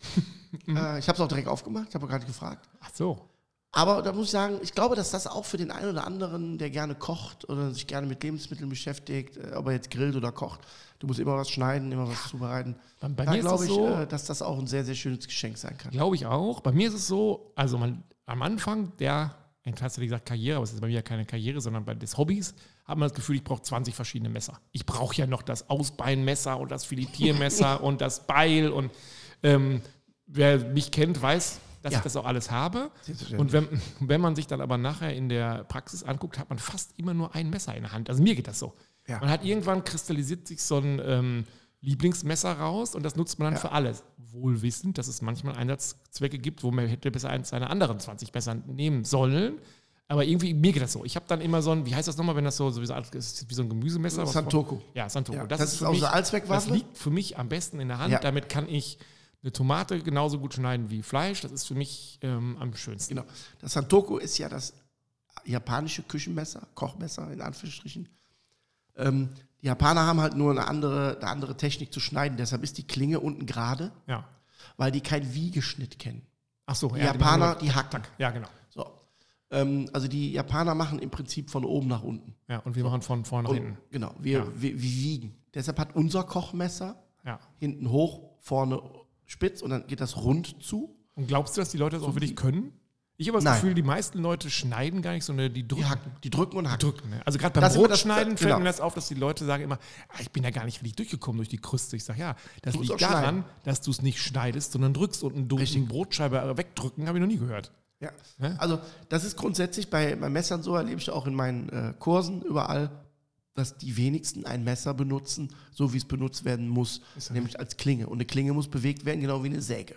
Mhm. äh, ich habe es auch direkt aufgemacht, ich habe gerade gefragt. Ach so. Aber da muss ich sagen, ich glaube, dass das auch für den einen oder anderen, der gerne kocht oder sich gerne mit Lebensmitteln beschäftigt, äh, ob er jetzt grillt oder kocht, du musst immer was schneiden, immer was zubereiten. Bei, bei Da mir glaube ich, so, äh, dass das auch ein sehr, sehr schönes Geschenk sein kann. glaube ich auch. Bei mir ist es so, also man, am Anfang der, ich hast du gesagt Karriere, aber es ist bei mir ja keine Karriere, sondern bei des Hobbys, hat man das Gefühl, ich brauche 20 verschiedene Messer. Ich brauche ja noch das Ausbeinmesser und das Filetiermesser und das Beil und ähm, wer mich kennt, weiß, dass Ja. ich das auch alles habe. Und wenn, wenn man sich dann aber nachher in der Praxis anguckt, hat man fast immer nur ein Messer in der Hand. Also mir geht das so. Ja. Man hat irgendwann kristallisiert sich so ein ähm, Lieblingsmesser raus und das nutzt man dann Ja. für alles. Wohl wissend, dass es manchmal Einsatzzwecke gibt, wo man hätte besser eins seiner anderen 20 Messer nehmen sollen. Aber irgendwie, mir geht das so. Ich habe dann immer so ein, wie heißt das nochmal, wenn das so, so wie, so, ist wie so ein Gemüsemesser? Santoko. von- Ja, Santoko. Ja, das, das ist ist für auch mich, so Allzweckwaffe? Das liegt für mich am besten in der Hand. Ja. Damit kann ich eine Tomate genauso gut schneiden wie Fleisch. Das ist für mich ähm, am schönsten. Genau. Das Santoko ist ja das japanische Küchenmesser, Kochmesser in Anführungsstrichen. Ähm, die Japaner haben halt nur eine andere, eine andere Technik zu schneiden. Deshalb ist die Klinge unten gerade, Ja. weil die keinen Wiegeschnitt kennen. Ach so, Die ja, Japaner, machen nur- die hacken. Ja, genau. So. Ähm, also die Japaner machen im Prinzip von oben nach unten. Ja, und wir machen von vorne nach hinten. genau, wir, Ja. wir, wir wiegen. Deshalb hat unser Kochmesser Ja. hinten hoch, vorne spitz und dann geht das rund zu. Und glaubst du, dass die Leute das auch wirklich können? Ich habe das Nein. Gefühl, die meisten Leute schneiden gar nicht, sondern die drücken. Die hacken, die drücken und hacken. drücken ne? Also gerade beim Das Brotschneiden das- fällt genau. mir das auf, dass die Leute sagen immer, ah, ich bin ja gar nicht richtig durchgekommen durch die Krüste. Ich sage, ja, das musst liegt daran, schneiden. dass du es nicht schneidest, sondern drückst und eine Richtig. Brotscheibe wegdrücken, habe ich noch nie gehört. Ja. Ne? Also das ist grundsätzlich bei, bei Messern so, erlebe ich auch in meinen äh, Kursen überall, dass die wenigsten ein Messer benutzen, so wie es benutzt werden muss, ja nämlich als Klinge. Und eine Klinge muss bewegt werden, genau wie eine Säge.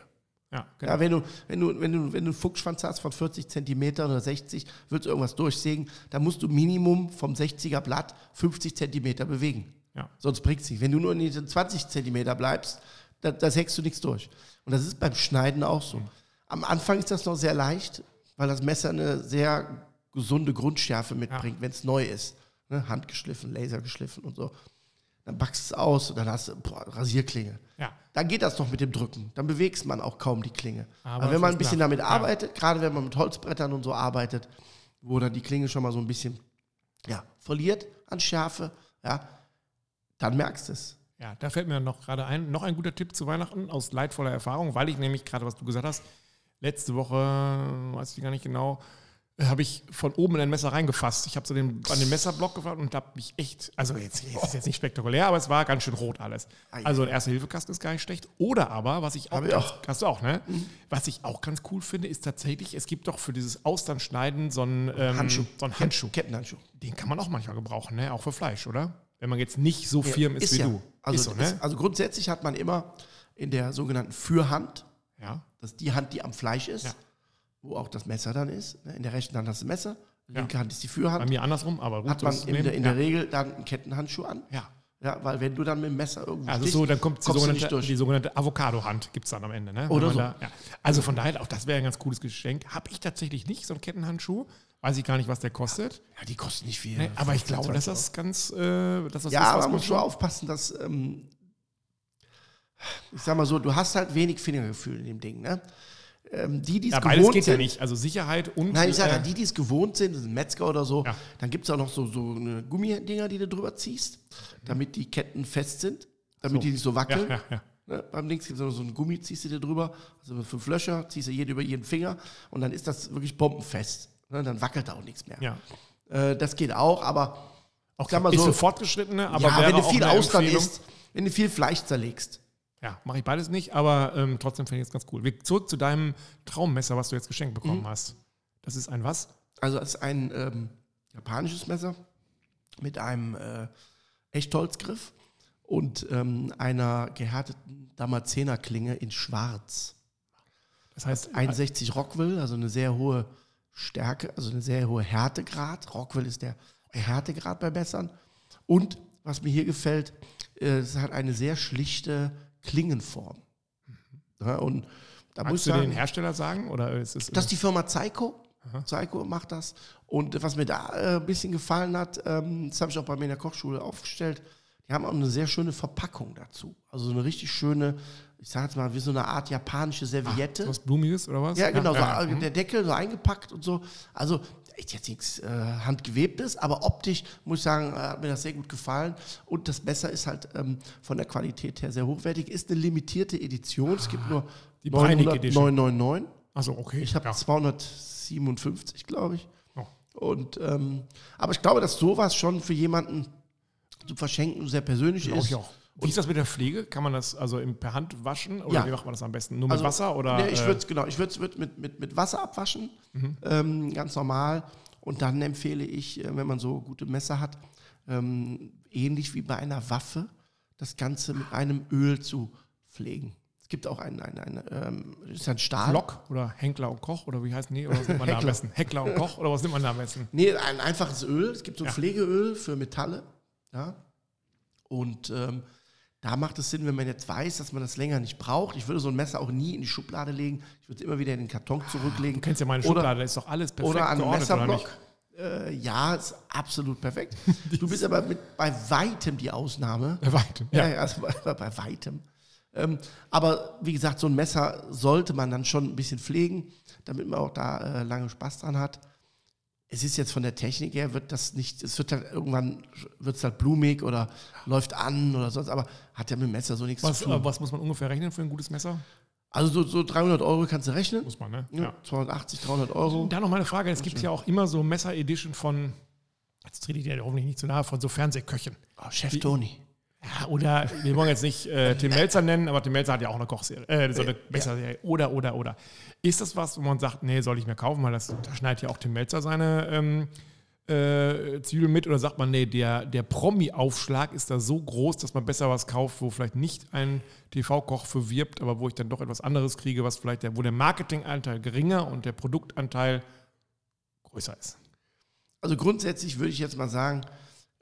Ja, genau. Ja, wenn du, wenn du, wenn du, wenn du einen Fuchsschwanz hast von 40 Zentimeter oder 60, willst du irgendwas durchsägen, dann musst du Minimum vom 60er Blatt 50 Zentimeter bewegen. Ja. Sonst bringt es nicht. Wenn du nur in diesen 20 Zentimeter bleibst, da, da sägst du nichts durch. Und das ist beim Schneiden auch so. Am Anfang ist das noch sehr leicht, weil das Messer eine sehr gesunde Grundschärfe mitbringt, wenn es neu ist. Ne? Handgeschliffen, Lasergeschliffen und so. Dann backst du es aus und dann hast du boah, Rasierklinge. ja. Dann geht das noch mit dem Drücken. Dann bewegst man auch kaum die Klinge. Aber Aber, wenn man ein bisschen klar. damit Ja. arbeitet, gerade wenn man mit Holzbrettern und so arbeitet, wo dann die Klinge schon mal so ein bisschen ja, verliert an Schärfe, ja, dann merkst du es. Ja, da fällt mir noch gerade ein, noch ein guter Tipp zu Weihnachten aus leidvoller Erfahrung, weil ich nämlich gerade, was du gesagt hast, letzte Woche, weiß ich gar nicht genau, habe ich von oben in ein Messer reingefasst. Ich habe so den, an den Messerblock gefasst und habe mich echt, also jetzt es ist jetzt nicht spektakulär, aber es war ganz schön rot alles. Also der erste Hilfekasten ist gar nicht schlecht. Oder aber, was ich auch, Hab ich ganz, auch. hast du auch, ne? Was ich auch ganz cool finde, ist tatsächlich, es gibt doch für dieses Austernschneiden so einen ähm, Handschuh. So einen Handschuh. Kettenhandschuh. Den kann man auch manchmal gebrauchen, ne? Auch für Fleisch, oder? Wenn man jetzt nicht so firm ist, wie ja. du. Also, ist so, ne? ist, also grundsätzlich hat man immer in der sogenannten Fürhand, ja. das ist die Hand, die am Fleisch ist, Ja. Wo auch das Messer dann ist. ne? In der rechten Hand hast du Messer, Ja. linke Hand ist die Bei Fürhand. mir andersrum, aber gut. Hat man in, der, in ja. der Regel dann einen Kettenhandschuh an. Ja. Ja, weil wenn du dann mit dem Messer irgendwo Also stichst, so, dann kommt die sogenannte, durch. die sogenannte Avocado-Hand, gibt es dann am Ende. Ne? Oder so. Da, ja. Also von daher, auch das wäre ein ganz cooles Geschenk. Habe ich tatsächlich nicht, so einen Kettenhandschuh. Weiß ich gar nicht, was der kostet. Ja, die kosten nicht viel. Ne? Aber ich 15, glaube, dass 20 das ganz. Äh, dass das Ja, ist, aber man muss schon schon- aufpassen, dass, ähm, ich sag mal so, du hast halt wenig Fingergefühl in dem Ding, ne? Ähm, die, die es Ja, gewohnt geht sind, ja nicht. Also Sicherheit und. Nein, ich sage äh, die, die es gewohnt sind, sind Metzger oder so, Ja. dann gibt es auch noch so, so eine Gummidinger, die du drüber ziehst, damit die Ketten fest sind, damit So. die nicht so wackeln. ja, ja. Ne? Beim Dings gibt es noch so ein Gummi, ziehst du dir drüber, also fünf Löcher, ziehst du jede über jeden Finger und dann ist das wirklich bombenfest. Ne? Dann wackelt da auch nichts mehr. Äh, das geht auch, aber Auch sag mal ist so- Fortgeschrittene, aber ja, wenn du viel Austern isst, wenn du viel Fleisch zerlegst. Ja, mache ich beides nicht, aber ähm, trotzdem finde ich es ganz cool. Wir, zurück zu deinem Traummesser, was du jetzt geschenkt bekommen Mhm. hast. Das ist ein was? Also es ist ein ähm, japanisches Messer mit einem äh, Echtholzgriff und ähm, einer gehärteten Damazenerklinge in Schwarz. Das heißt, 61 Rockwell, also eine sehr hohe Stärke, also eine sehr hohe Härtegrad. Rockwell ist der Härtegrad bei Messern. Und was mir hier gefällt, äh, es hat eine sehr schlichte Klingenform. Ja, und da Magst du den sagen, Hersteller sagen? Oder ist es, das ist die Firma Zyko. Zyko macht das. Und was mir da äh, ein bisschen gefallen hat, ähm, das habe ich auch bei mir in der Kochschule aufgestellt, die haben auch eine sehr schöne Verpackung dazu. Also so eine richtig schöne, ich sage jetzt mal, wie so eine Art japanische Serviette. So was Blumiges oder was? Ja, genau, ja, so, ja. der Deckel so eingepackt und so. Also echt jetzt nichts äh, handgewebtes, aber optisch muss ich sagen, äh, hat mir das sehr gut gefallen. Und das Messer ist halt ähm, von der Qualität her sehr hochwertig. Ist eine limitierte Edition. es gibt nur die Breinig Edition. 999. Also okay. Ich habe ja. 257, glaube ich. Oh. Und ähm, aber ich glaube, dass sowas schon für jemanden zu verschenken sehr persönlich Glaub ist. ich auch. Wie ist das mit der Pflege? Kann man das also per Hand waschen oder Ja. wie macht man das am besten? Nur mit Also, Wasser oder? Nee, ich äh, Mhm. würde es genau, ich würde es mit, mit, mit Wasser abwaschen, ähm, ganz normal. Und dann empfehle ich, äh, wenn man so gute Messer hat, ähm, ähnlich wie bei einer Waffe, das Ganze mit einem Öl zu pflegen. Es gibt auch ein, ein, ein, ähm, ist ein Stahl. Glock oder Henkler und Koch oder wie heißt nee, oder was nimmt man da am besten? Heckler und Koch oder was nimmt man da am besten? Nee, ein einfaches Öl. Es gibt so ein Ja. Pflegeöl für Metalle. Ja. Und ähm, da macht es Sinn, wenn man jetzt weiß, dass man das länger nicht braucht. Ich würde so ein Messer auch nie in die Schublade legen. Ich würde es immer wieder in den Karton zurücklegen. Du kennst ja meine Oder- Schublade, da ist doch alles perfekt Oder an geordnet, oder? Messerblock. Äh, ja, ist absolut perfekt. Du bist aber mit, bei weitem die Ausnahme. Bei weitem. Ja, Ja. ja also bei, bei weitem. Ähm, aber wie gesagt, so ein Messer sollte man dann schon ein bisschen pflegen, damit man auch da äh, lange Spaß dran hat. Es ist jetzt von der Technik her, wird das nicht, es wird halt irgendwann, wird es halt blumig oder läuft an oder sonst, aber hat ja mit dem Messer so nichts Was, zu tun. äh, was muss man ungefähr rechnen für ein gutes Messer? Also so, so 300 Euro kannst du rechnen. Muss man, ne? Ja. 280, 300 Euro. Da noch mal eine Frage. Es gibt ja auch immer so Messer-Edition von, jetzt trete ich dir hoffentlich nicht zu nahe, von so Fernsehköchen. Oh, Chef Toni. Ja, oder wir wollen jetzt nicht äh, Tim Melzer nennen, aber Tim Melzer hat ja auch eine Kochserie, äh, so eine Messerserie. Oder, oder, oder. Ist das was, wo man sagt, nee, soll ich mir kaufen, weil das, da schneidet ja auch Tim Melzer seine ähm, äh, Zwiebeln mit? Oder sagt man, nee, der, der Promi-Aufschlag ist da so groß, dass man besser was kauft, wo vielleicht nicht ein TV-Koch für wirbt, aber wo ich dann doch etwas anderes kriege, was vielleicht der, wo der Marketinganteil geringer und der Produktanteil größer ist. Also grundsätzlich würde ich jetzt mal sagen,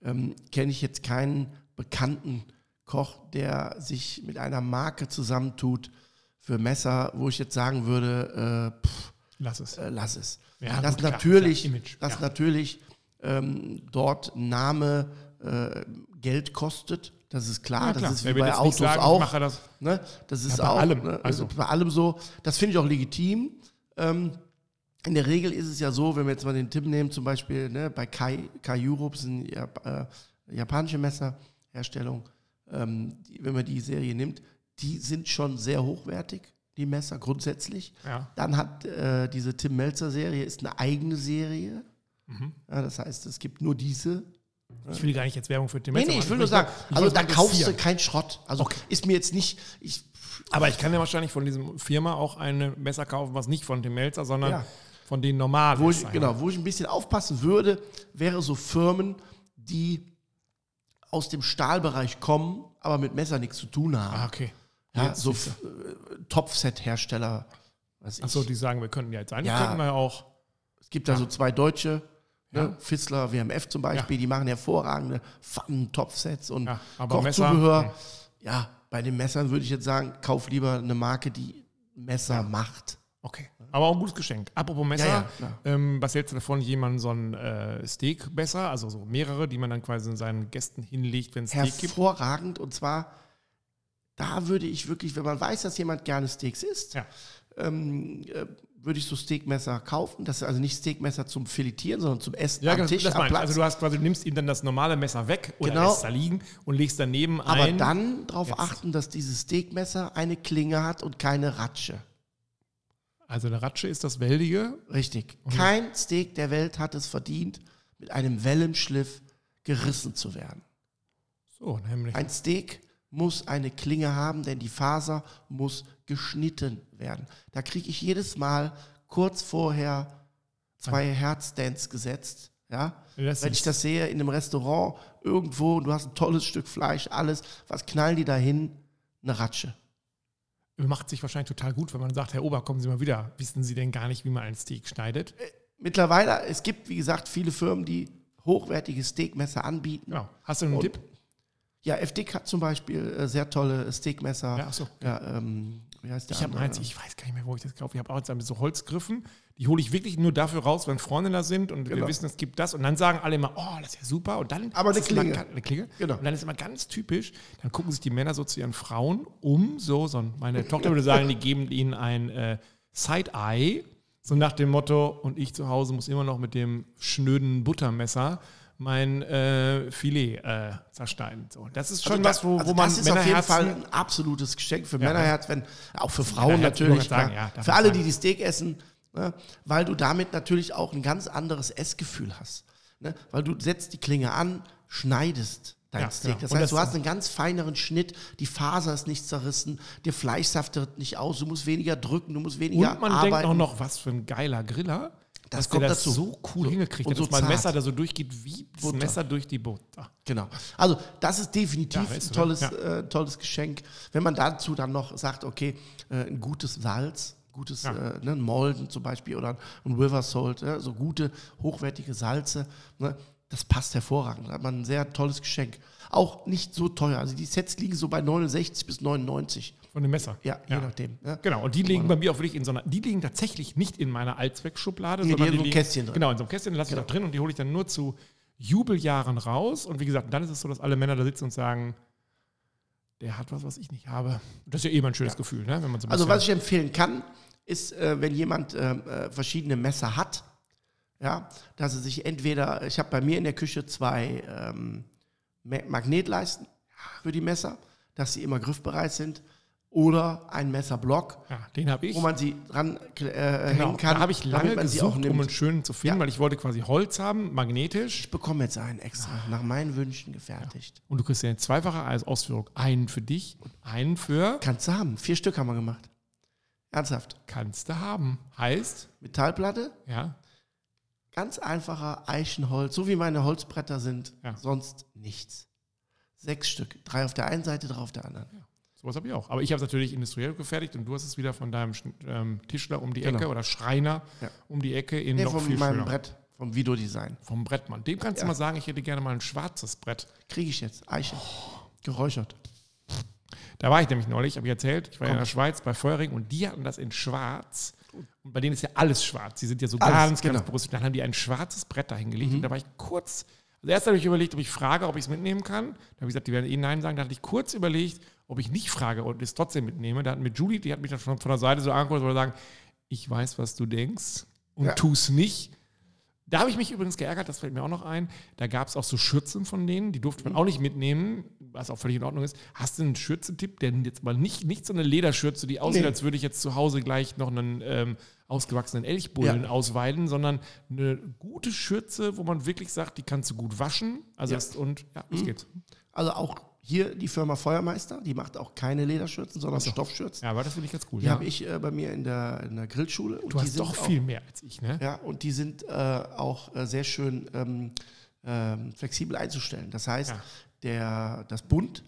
ähm, kenne ich jetzt keinen bekannten Koch, der sich mit einer Marke zusammentut für Messer, wo ich jetzt sagen würde, äh, pff, Lass es. äh, lass es. Ja, das klar, natürlich, klar, Image, das ja. natürlich ähm, dort Name äh, Geld kostet. Das ist klar. Ja, klar. Das ist wie bei Autos sagen, auch. das. Ne? Das ist bei auch allem, Ne? also. Bei allem so. Das finde ich auch legitim. Ähm, in der Regel ist es ja so, wenn wir jetzt mal den Tipp nehmen, zum Beispiel ne, bei Kai, Kai Europe sind Jap äh, japanische Messerherstellung, ähm, die, wenn man die Serie nimmt, die sind schon sehr hochwertig, die Messer grundsätzlich. Ja. Dann hat äh, diese Tim Melzer Serie ist eine eigene Serie. Mhm. Ja, das heißt, es gibt nur diese. Ich will gar nicht jetzt Werbung für Tim Nee, Melzer nee, ich machen. will nur sagen, ich also da kaufst du keinen Schrott. Also Okay. ist mir jetzt nicht, ich, Aber ich kann ja wahrscheinlich von diesem Firma auch ein Messer kaufen, was nicht von Tim Melzer, sondern Ja. von den normalen. Wo ich, genau, wo ich ein bisschen aufpassen würde, wäre so Firmen, die aus dem Stahlbereich kommen, aber mit Messer nichts zu tun haben. Ah, okay. ja, Jetzt so äh, ich. Achso, die sagen, wir könnten ja jetzt sein. Ja. wir ja auch. Es gibt da so zwei deutsche, Ja. ne, Fissler, WMF zum Beispiel, die machen hervorragende Pfannen, Topsets und Ja, aber Kochzubehör. Messer, ja, bei den Messern würde ich jetzt sagen, kauf lieber eine Marke, die Messer macht. Okay. Aber auch ein gutes Geschenk. Apropos Messer, Ja, ja, ähm, was hältst du davon, jemandem so ein äh, Steak besser, also so mehrere, die man dann quasi seinen Gästen hinlegt, wenn es Steak gibt? Hervorragend und zwar, da würde ich wirklich, wenn man weiß, dass jemand gerne Steaks isst, Ja. ähm, äh, würde ich so Steakmesser kaufen. Das ist also nicht Steakmesser zum Filetieren, sondern zum Essen Ja, am das, Tisch, das am. Platz. Also du hast quasi, du nimmst ihm dann das normale Messer weg oder Genau. lässt es da liegen und legst daneben Aber ein. dann darauf achten, dass dieses Steakmesser eine Klinge hat und keine Ratsche. Also eine Ratsche ist das Weldige. Richtig. Mhm. Kein Steak der Welt hat es verdient, mit einem Wellenschliff gerissen zu werden. So, nämlich. Ein Steak muss eine Klinge haben, denn die Faser muss geschnitten werden. Da kriege ich jedes Mal kurz vorher zwei Herzstance gesetzt. Ja? Das Wenn ich das sehe in einem Restaurant irgendwo und du hast ein tolles Stück Fleisch, alles, was knallen die dahin? Eine Ratsche. Macht sich wahrscheinlich total gut, wenn man sagt, Herr Ober, kommen Sie mal wieder. Wissen Sie denn gar nicht, wie man einen Steak schneidet? Mittlerweile, es gibt, wie gesagt, viele Firmen, die hochwertige Steakmesser anbieten. Genau. Hast du einen Tipp? Ja, FDK hat zum Beispiel äh, sehr tolle Steakmesser. Ja, ach so. Ja, ähm, wie heißt der Ich habe eins, ich weiß gar nicht mehr, wo ich das kaufe. Ich habe auch jetzt mit so Holzgriffen. Die hole ich wirklich nur dafür raus, wenn Freunde da sind und wir Genau. wissen, es gibt das. Und dann sagen alle immer, oh, das ist ja super. Und dann Aber eine immer Klinge. ga- eine Klinge. Genau. Und dann ist immer ganz typisch, dann gucken sich die Männer so zu ihren Frauen um, so, so meine Tochter würde sagen, die geben ihnen ein äh, Side-Eye, so nach dem Motto, und ich zu Hause muss immer noch mit dem schnöden Buttermesser mein äh, Filet äh, zerschneiden. So, das ist schon Also was, wo, also wo man das ist auf jeden Fall ein absolutes Geschenk für Ja. Männerherz, wenn auch für Frauen natürlich, sagen, ja, für alle, die die Steak essen, ne, weil du damit natürlich auch ein ganz anderes Essgefühl hast, ne, weil du setzt die Klinge an, schneidest dein Ja, Steak. genau. Das heißt, das- du hast einen ganz feineren Schnitt, die Faser ist nicht zerrissen, der Fleisch saftet nicht aus, du musst weniger drücken, du musst weniger Und man arbeiten. denkt auch noch, was für ein geiler Griller. Das dass kommt der das dazu. so cool hingekriegt Und so dass mein zart. Messer da so durchgeht wie das Butter. Messer durch die Butter. Genau. Also das ist definitiv Ja, weißt ein tolles, ne? äh, tolles Geschenk. Wenn man dazu dann noch sagt, okay, äh, ein gutes Salz, gutes Ja. äh, ne, ein Molden zum Beispiel oder ein River Salt, ja, so gute, hochwertige Salze, ne, das passt hervorragend. Da hat man ein sehr tolles Geschenk. Auch nicht so teuer. Also die Sets liegen so bei 69 bis 99. Von dem Messer. Ja, je nachdem. Ja. Genau, und die liegen bei mir auch wirklich in so einer, die liegen tatsächlich nicht in meiner Allzweckschublade, Nee, die sondern haben so ein liegen, Kästchen drin. Genau, in so einem Kästchen lasse ich da drin und die hole ich dann nur zu Jubeljahren raus. Und wie gesagt, dann ist es so, dass alle Männer da sitzen und sagen, der hat was, was ich nicht habe. Das ist ja eh mal ein schönes Gefühl, ne? wenn man so Also was ich empfehlen kann, ist, äh, wenn jemand ähm, äh, verschiedene Messer hat, ja, dass er sich entweder, ich habe bei mir in der Küche zwei ähm, Ma- Magnetleisten für die Messer, dass sie immer griffbereit sind, oder ein Messerblock, ja, den habe ich. wo man sie dran äh, Genau, hängen kann, da habe ich lange gesucht, um einen schönen zu finden, Ja. weil ich wollte quasi Holz haben, magnetisch. Ich bekomme jetzt einen extra, nach meinen Wünschen gefertigt. Und du kriegst ja eine zweifache Ausführung. Einen für dich und einen für Kannst du haben. Vier Stück haben wir gemacht. Ernsthaft. kannst du haben. Heißt, Metallplatte, ja, Ganz einfacher Eichenholz, so wie meine Holzbretter sind, Ja. sonst nichts. Sechs Stück, drei auf der einen Seite, drei auf der anderen. sowas habe ich auch. Aber ich habe es natürlich industriell gefertigt und du hast es wieder von deinem ähm, Tischler um die Genau. Ecke oder Schreiner Ja. um die Ecke in Nee, noch von viel meinem schöner. Brett, vom Videodesign. Vom Brettmann. Dem kannst Ja. du mal sagen, ich hätte gerne mal ein schwarzes Brett. Kriege ich jetzt. Eiche. Geräuchert. Da war ich nämlich neulich, habe ich erzählt, ich war ja in Komm. der Schweiz bei Feuerring und die hatten das in schwarz. Und bei denen ist ja alles schwarz. Die sind ja so Alles, ganz, genau. ganz bewusst. Dann haben die ein schwarzes Brett da hingelegt und da war ich kurz. Also erst habe ich überlegt, ob ich frage, ob ich es mitnehmen kann. Da habe ich gesagt, die werden eh Nein sagen. Da hatte ich kurz überlegt, ob ich nicht frage und es trotzdem mitnehme. Da hat mit Julie, die hat mich dann von, von der Seite so angeguckt und wollte sagen, ich weiß, was du denkst und Ja. tu es nicht. Da habe ich mich übrigens geärgert, das fällt mir auch noch ein. Da gab es auch so Schürzen von denen, die durfte man auch nicht mitnehmen, was auch völlig in Ordnung ist. Hast du einen Schürzetipp, der jetzt mal nicht, nicht so eine Lederschürze, die aussieht, Nee. als würde ich jetzt zu Hause gleich noch einen ähm, ausgewachsenen Elchbullen Ja. ausweiden, sondern eine gute Schürze, wo man wirklich sagt, die kannst du gut waschen. Also Ja. das, und ja, Mhm. das geht. Also auch hier die Firma Feuermeister, die macht auch keine Lederschürzen, sondern Stoffschürzen. Ja, aber das finde ich ganz cool. Die ja. habe ich äh, bei mir in der, in der Grillschule. Und du die hast sind doch auch, viel mehr als ich, ne? Ja, und die sind äh, auch äh, sehr schön ähm, ähm, flexibel einzustellen. Das heißt, Ja. der, das Bund,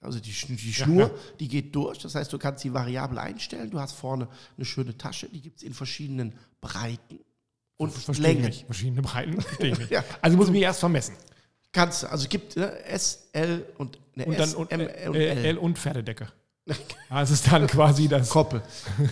also die, die Schnur, ja. die geht durch. Das heißt, du kannst sie variabel einstellen. Du hast vorne eine schöne Tasche, die gibt es in verschiedenen Breiten und Verstehe Längen. Verschiedene Breiten, verstehe ich nicht. Ja. Also muss ich mich erst vermessen. Kannst du. Also es gibt ne, S, L und eine Und S, dann und, M, äh, L und äh, L. L und Pferdedecke. Also ist dann quasi das. Koppel.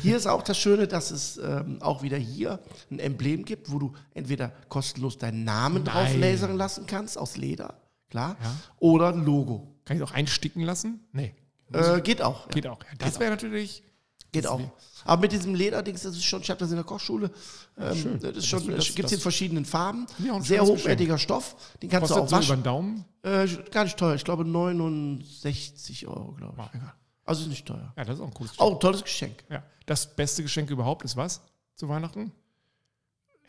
Hier ist auch das Schöne, dass es ähm, auch wieder hier ein Emblem gibt, wo du entweder kostenlos deinen Namen drauf Nein. lasern lassen kannst, aus Leder, klar, Ja. oder ein Logo. Kann ich auch einsticken lassen? Nee. Äh, geht auch. Geht auch. Ja, das wäre natürlich. Geht auch. Aber mit diesem Lederdings, das ist schon, ich habe das in der Kochschule, ähm, schön. das ist schon, das- gibt es in verschiedenen Farben. Ja, Sehr hochwertiger Stoff. Den kannst Kostet du auch so über waschen. den Daumen. Äh, gar nicht teuer. Ich glaube 69 Euro, glaube ich. Wow, egal. Also ist nicht teuer. Ja, das ist auch ein cooles Geschenk. Auch ein tolles Geschenk. Ja. Das beste Geschenk überhaupt ist was zu Weihnachten?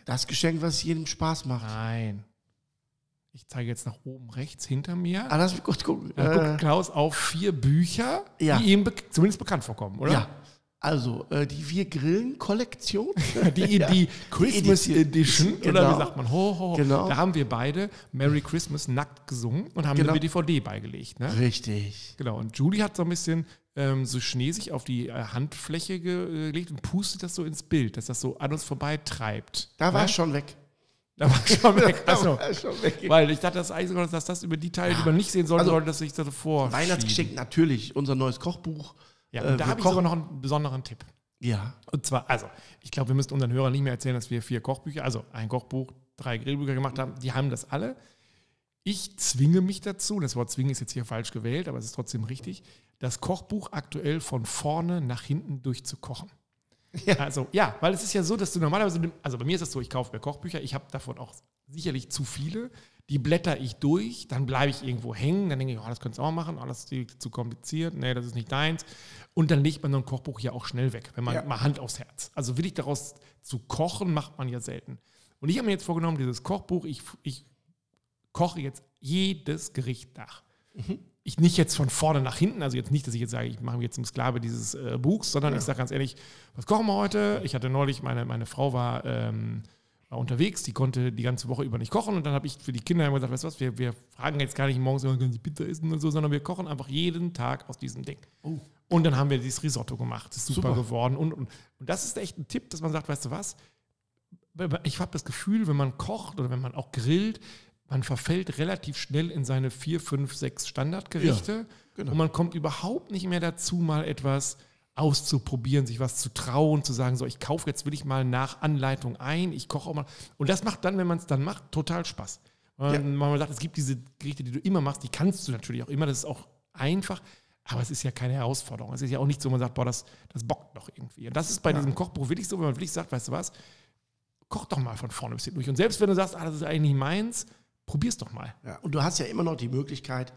Das Geschenk, was jedem Spaß macht. Nein. Ich zeige jetzt nach oben rechts hinter mir. Ah, lass mich kurz gucken. Da Äh, guckt Klaus auf vier Bücher, Ja. die ihm be zumindest bekannt vorkommen, oder? Ja. Also, äh, die Wir Grillen-Kollektion. Die, Ja. die Christmas Edition. Edition, oder Genau. wie sagt man? Ho, ho. Genau. Da haben wir beide Merry Christmas nackt gesungen und haben Genau. eine DVD beigelegt. Ne? Richtig. Genau. Und Julie hat so ein bisschen ähm, so Schnee sich auf die äh, Handfläche ge gelegt und pustet das so ins Bild, dass das so an uns vorbei treibt. Da war ne? es schon weg. Da war schon weg. Achso. war schon weg. Weil ich dachte, das sogar, dass das über die Teile, die man nicht sehen sollte, Also, sollte, dass ich das vor. Weihnachtsgeschenk natürlich, unser neues Kochbuch. Ja, Äh, und da wir habe ich sogar noch einen besonderen Tipp. Ja. Und zwar, also, ich glaube, wir müssen unseren Hörern nicht mehr erzählen, dass wir vier Kochbücher, also ein Kochbuch, drei Grillbücher gemacht haben. Die haben das alle. Ich zwinge mich dazu, das Wort zwingen ist jetzt hier falsch gewählt, aber es ist trotzdem richtig, das Kochbuch aktuell von vorne nach hinten durchzukochen. Ja. Also, ja, weil es ist ja so, dass du normalerweise, also bei mir ist es so, ich kaufe mir Kochbücher, ich habe davon auch sicherlich zu viele. Die blätter ich durch, dann bleibe ich irgendwo hängen, dann denke ich, oh, das könntest du auch machen, oh, das ist zu kompliziert, nee, das ist nicht deins. Und dann legt man so ein Kochbuch ja auch schnell weg, wenn man Ja. mal Hand aufs Herz. Also will ich daraus zu kochen, macht man ja selten. Und ich habe mir jetzt vorgenommen, dieses Kochbuch, ich, ich koche jetzt jedes Gericht nach. Ich nicht jetzt von vorne nach hinten, also jetzt nicht, dass ich jetzt sage, ich mache mich jetzt zum Sklave dieses äh, Buchs, sondern ich sage ganz ehrlich, was kochen wir heute? Ich hatte neulich, meine, meine Frau war, ähm, war unterwegs, die konnte die ganze Woche über nicht kochen und dann habe ich für die Kinder immer gesagt, weißt du was, wir, wir fragen jetzt gar nicht morgens, immer, können sie Pizza essen und so, sondern wir kochen einfach jeden Tag aus diesem Ding. Und dann haben wir dieses Risotto gemacht, das ist super, Super. geworden und, und, und das ist echt ein Tipp, dass man sagt, weißt du was, ich habe das Gefühl, wenn man kocht oder wenn man auch grillt, man verfällt relativ schnell in seine vier, fünf, sechs Standardgerichte genau. und man kommt überhaupt nicht mehr dazu, mal etwas auszuprobieren, sich was zu trauen, zu sagen, so, ich kaufe jetzt will ich mal nach Anleitung ein, ich koche auch mal. Und das macht dann, wenn man es dann macht, total Spaß. Ja. man sagt, es gibt diese Gerichte, die du immer machst, die kannst du natürlich auch immer, das ist auch einfach, aber es ist ja keine Herausforderung. Es ist ja auch nicht so, man sagt, boah, das, das bockt doch irgendwie. Und das ist bei diesem Kochbuch wirklich so, wenn man wirklich sagt, weißt du was, koch doch mal von vorne bis hinten durch. Und selbst wenn du sagst, ah, das ist eigentlich meins, probier's doch mal. Ja, und du hast ja immer noch die Möglichkeit,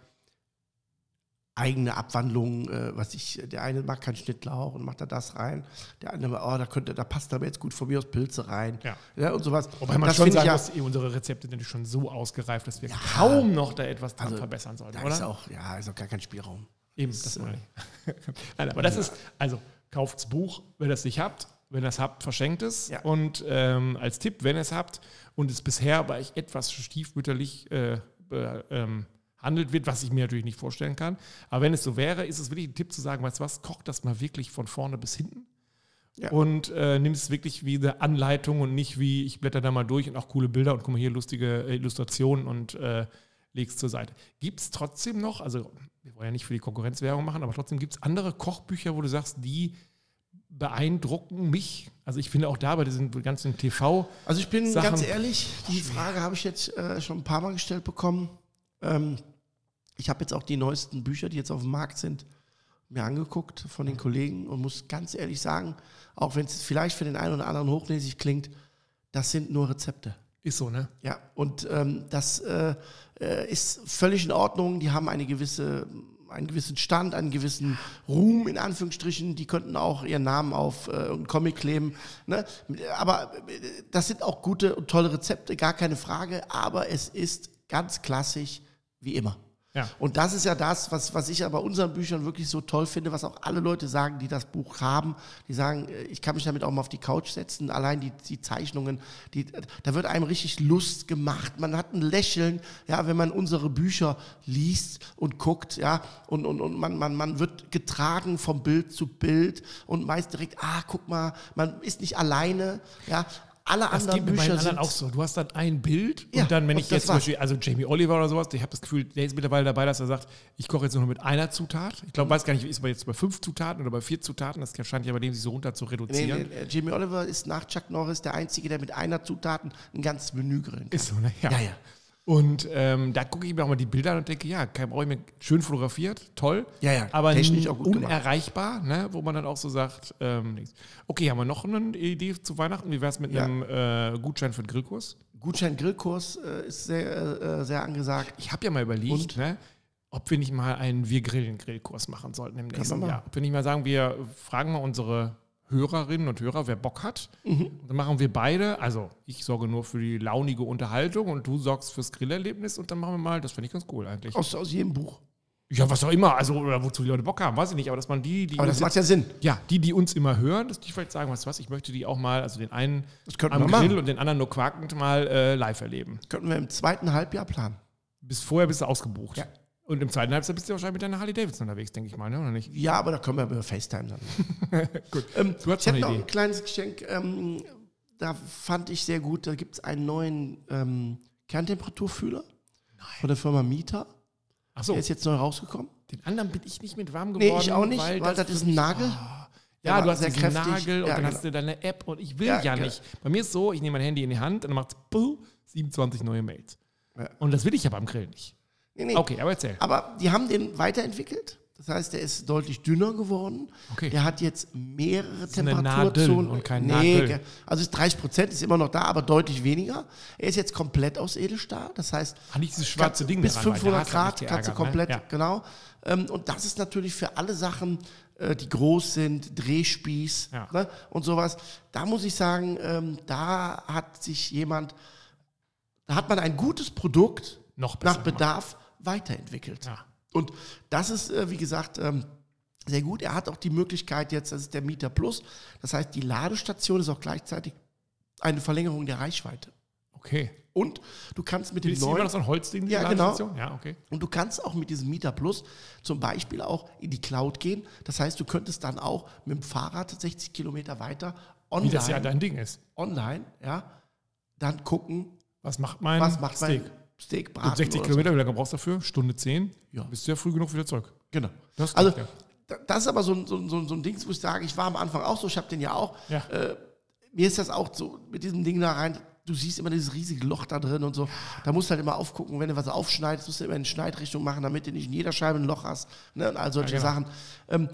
eigene Abwandlungen, äh, was ich, der eine mag keinen Schnittlauch und macht da das rein. Der andere, oh, da könnte, da passt aber jetzt gut von mir aus Pilze rein. Ja. und sowas. Wobei man das schon ich sagen ja, muss, eh, unsere Rezepte sind schon so ausgereift, dass wir kaum noch da etwas dran Also, verbessern sollten, da oder? ist auch, ja, ist auch gar kein Spielraum. Eben, das meine ich. Nein, aber das ist, also kauft's Buch, wenn ihr es nicht habt. Wenn ihr es habt, verschenkt es. Ja. Und ähm, als Tipp, wenn ihr es habt und es bisher bei euch etwas stiefmütterlich äh, be- ähm, handelt wird, was ich mir natürlich nicht vorstellen kann. Aber wenn es so wäre, ist es wirklich ein Tipp zu sagen, weißt du was, kocht das mal wirklich von vorne bis hinten. Ja. Und äh, nimm es wirklich wie eine Anleitung und nicht wie, ich blätter da mal durch und auch coole Bilder und guck mal hier lustige äh, Illustrationen und äh, leg's zur Seite. Gibt es trotzdem noch, also wir wollen ja nicht für die Konkurrenzwerbung machen, aber trotzdem gibt es andere Kochbücher, wo du sagst, die beeindrucken mich. Also ich finde auch da bei diesen ganzen TV, Also ich bin Sachen- ganz ehrlich, die Frage habe ich jetzt äh, schon ein paar Mal gestellt bekommen. Ähm, ich habe jetzt auch die neuesten Bücher, die jetzt auf dem Markt sind, mir angeguckt von den Kollegen und muss ganz ehrlich sagen, auch wenn es vielleicht für den einen oder anderen hochnäsig klingt, das sind nur Rezepte. ist so, ne? Ja, und ähm, das äh, ist völlig in Ordnung. Die haben eine gewisse, einen gewissen Stand, einen gewissen Ruhm, in Anführungsstrichen. Die könnten auch ihren Namen auf äh, irgendeinen Comic kleben. Ne? Aber äh, das sind auch gute und tolle Rezepte, gar keine Frage. Aber es ist ganz klassisch wie immer. Ja. Und das ist ja das, was, was ich ja bei unseren Büchern wirklich so toll finde, was auch alle Leute sagen, die das Buch haben. Die sagen, äh, ich kann mich damit auch mal auf die Couch setzen. Allein die, die Zeichnungen, die, da wird einem richtig Lust gemacht. Man hat ein Lächeln, ja, wenn man unsere Bücher liest und guckt, ja, und, und, und man, man, man wird getragen vom Bild zu Bild und meist direkt, ah, guck mal, man ist nicht alleine, ja. Alle Das anderen geht Bücher anderen sind auch so. Du hast dann ein Bild Ja, und dann, wenn ich jetzt zum. Beispiel, also Jamie Oliver oder sowas, ich habe das Gefühl, der ist mittlerweile dabei, dass er sagt, ich koche jetzt nur mit einer Zutat. Ich glaube, weiß gar nicht, ist man jetzt bei fünf Zutaten oder bei vier Zutaten? Das scheint ja bei dem sich so runter zu Nee, reduzieren. nee, äh, Jamie Oliver ist nach Chuck Norris der Einzige, der mit einer Zutaten ein ganzes Menü grillen kann. Ist so, ne? Ja. Ja, ja. Und ähm, da gucke ich mir auch mal die Bilder an und denke, ja, kein brauche ich mir schön fotografiert, toll. Ja, ja, Aber technisch auch gut unerreichbar, ne? wo man dann auch so sagt, ähm, okay, haben wir noch eine Idee zu Weihnachten? Wie wäre es mit Ja. einem äh, Gutschein für den Grillkurs? Gutschein Grillkurs äh, ist sehr, äh, sehr angesagt. Ich habe ja mal überlegt, Und? ne, ob wir nicht mal einen Wir grillen Grillkurs machen sollten im nächsten Jahr. Ob wir nicht mal sagen, wir fragen mal unsere Hörerinnen und Hörer, wer Bock hat. Mhm. Dann machen wir beide, also ich sorge nur für die launige Unterhaltung und du sorgst fürs Grillerlebnis und dann machen wir mal, das finde ich ganz cool eigentlich. Aus, aus jedem Buch. Ja, was auch immer, also oder wozu die Leute Bock haben, weiß ich nicht, aber dass man die, die Aber das macht ja Sinn. ja, die, die uns immer hören, dass die vielleicht sagen, weißt du was, ich möchte die auch mal, also den einen am Grill und den anderen nur quakend mal äh, live erleben. Könnten wir im zweiten Halbjahr planen. Bis vorher bist du ausgebucht. Ja. Und im zweiten Halbjahr bist du wahrscheinlich mit deiner Harley Davidson unterwegs, denke ich mal, ne? oder nicht? Ja, aber da können wir über FaceTime dann. Gut. ähm, Du hast ich hätte noch ein kleines Geschenk. Ähm, da fand ich sehr gut, da gibt es einen neuen ähm, Kerntemperaturfühler von der Firma Mieter. Achso, Der ist jetzt neu rausgekommen. den anderen bin ich nicht mit warm geworden. Nee, ich auch nicht, weil, das, ist ein Nagel. Der Ja, du hast sehr diesen kräftig. Nagel und Ja, dann genau. hast du deine App und ich will Ja, ja, genau. nicht. Bei mir ist so, ich nehme mein Handy in die Hand und dann macht es 27 neue Mails. Ja. Und das will ich ja beim Grill nicht. Nee, nee. Okay, aber erzähl. Aber die haben den weiterentwickelt. Das heißt, der ist deutlich dünner geworden. Okay. Der hat jetzt mehrere Temperaturzonen. Nadel und kein nee, Nagel. ge- Also ist 30 Prozent, ist immer noch da, aber deutlich weniger. Er ist jetzt komplett aus Edelstahl. Das heißt, Ah, nicht dieses schwarze kannst- Ding bis daran, weil da 500 hast du Grad kannst du geärgert, komplett, Ne? Ja. genau. Ähm, Und das ist natürlich für alle Sachen, äh, die groß sind, Drehspieß Ja. ne, und sowas. Da muss ich sagen, ähm, da hat sich jemand, da hat man ein gutes Produkt nach Bedarf weiterentwickelt. Ja. Und das ist, äh, wie gesagt, ähm, sehr gut. Er hat auch die Möglichkeit jetzt, das ist der Mieter Plus. Das heißt, die Ladestation ist auch gleichzeitig eine Verlängerung der Reichweite. Okay. Und du kannst mit dem immer neuen so ein Holzding, die Ja, genau. Ja, okay. und du kannst auch mit diesem Mieter Plus zum Beispiel auch in die Cloud gehen. Das heißt, du könntest dann auch mit dem Fahrrad 60 Kilometer weiter Wie online, das ja dein Ding ist. online, ja, dann gucken, Was macht mein was macht Steak? mein Steak, Braten 60 oder Kilometer, wie lange brauchst du dafür? Stunde 10? Ja. Bist du ja früh genug wieder zurück. Genau. Das Also, ja. das ist aber so ein, so, ein- so, ein- so ein Ding, wo ich sage, ich war am Anfang auch so, ich habe den ja auch. Ja. Äh, mir ist das auch so mit diesem Ding da rein. Du siehst immer dieses riesige Loch da drin und so. Da musst du halt immer aufgucken, wenn du was aufschneidest, musst du immer in Schneidrichtung machen, damit du nicht in jeder Scheibe ein Loch hast. Ne, und all solche Ja, genau. Sachen. Ähm,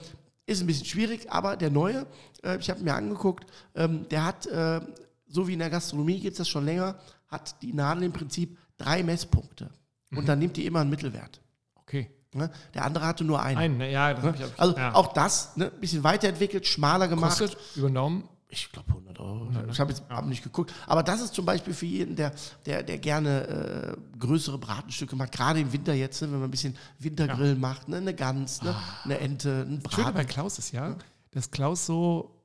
ist ein bisschen schwierig, aber der neue, äh, ich habe mir angeguckt, ähm, der hat, äh, so wie in der Gastronomie gibt es das schon länger, hat die Nadel im Prinzip drei Messpunkte. Mhm. Und dann nimmt die immer einen Mittelwert. Okay. Ne? Der andere hatte nur einen. Ein, ne, ja, das hab ich, Also ja. auch das, ne, bisschen weiterentwickelt, schmaler gemacht. kostet über den Daumen. Ich glaube 100 Euro. Ich habe jetzt hab nicht geguckt. Aber das ist zum Beispiel für jeden, der, der, der gerne äh, größere Bratenstücke macht, gerade im Winter jetzt, ne, wenn man ein bisschen Wintergrillen macht, ne, eine Gans, ne, eine Ente, ein Das Schöne bei Braten. Klaus ist ja, dass Klaus so,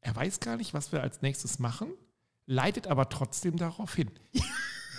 er weiß gar nicht, was wir als nächstes machen, leitet aber trotzdem darauf hin.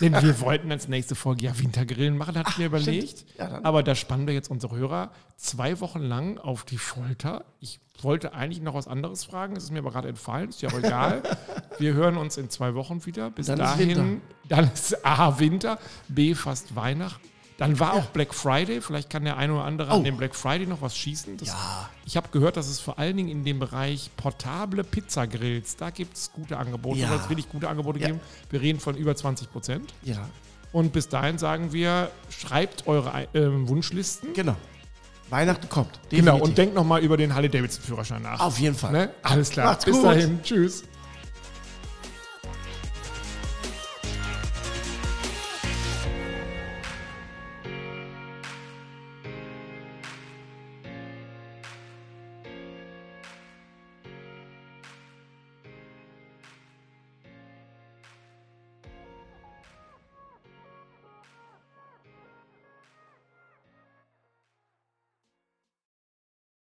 Denn wir wollten als nächste Folge ja Wintergrillen machen, hatte ich mir überlegt. Ja, aber da spannen wir jetzt unsere Hörer zwei Wochen lang auf die Folter. Ich wollte eigentlich noch was anderes fragen, es ist mir aber gerade entfallen, ist ja auch egal. wir hören uns in zwei Wochen wieder. Bis Dann ist dahin, Winter. dann ist A Winter, B fast Weihnachten. Dann war auch Black Friday. Vielleicht kann der eine oder andere an Oh. dem Black Friday noch was schießen. Das, Ja. Ich habe gehört, dass es vor allen Dingen in dem Bereich portable Pizzagrills, da gibt es gute Angebote. Ja. Soll es wirklich gute Angebote Ja. geben. Wir reden von über 20 Prozent. Ja, Und bis dahin sagen wir, schreibt eure ähm, Wunschlisten. genau. Weihnachten kommt. Genau, definitiv. und denkt nochmal über den Harley-Davidson-Führerschein nach. Auf jeden Fall. Ne? Alles klar. Macht's bis gut. dahin. Tschüss.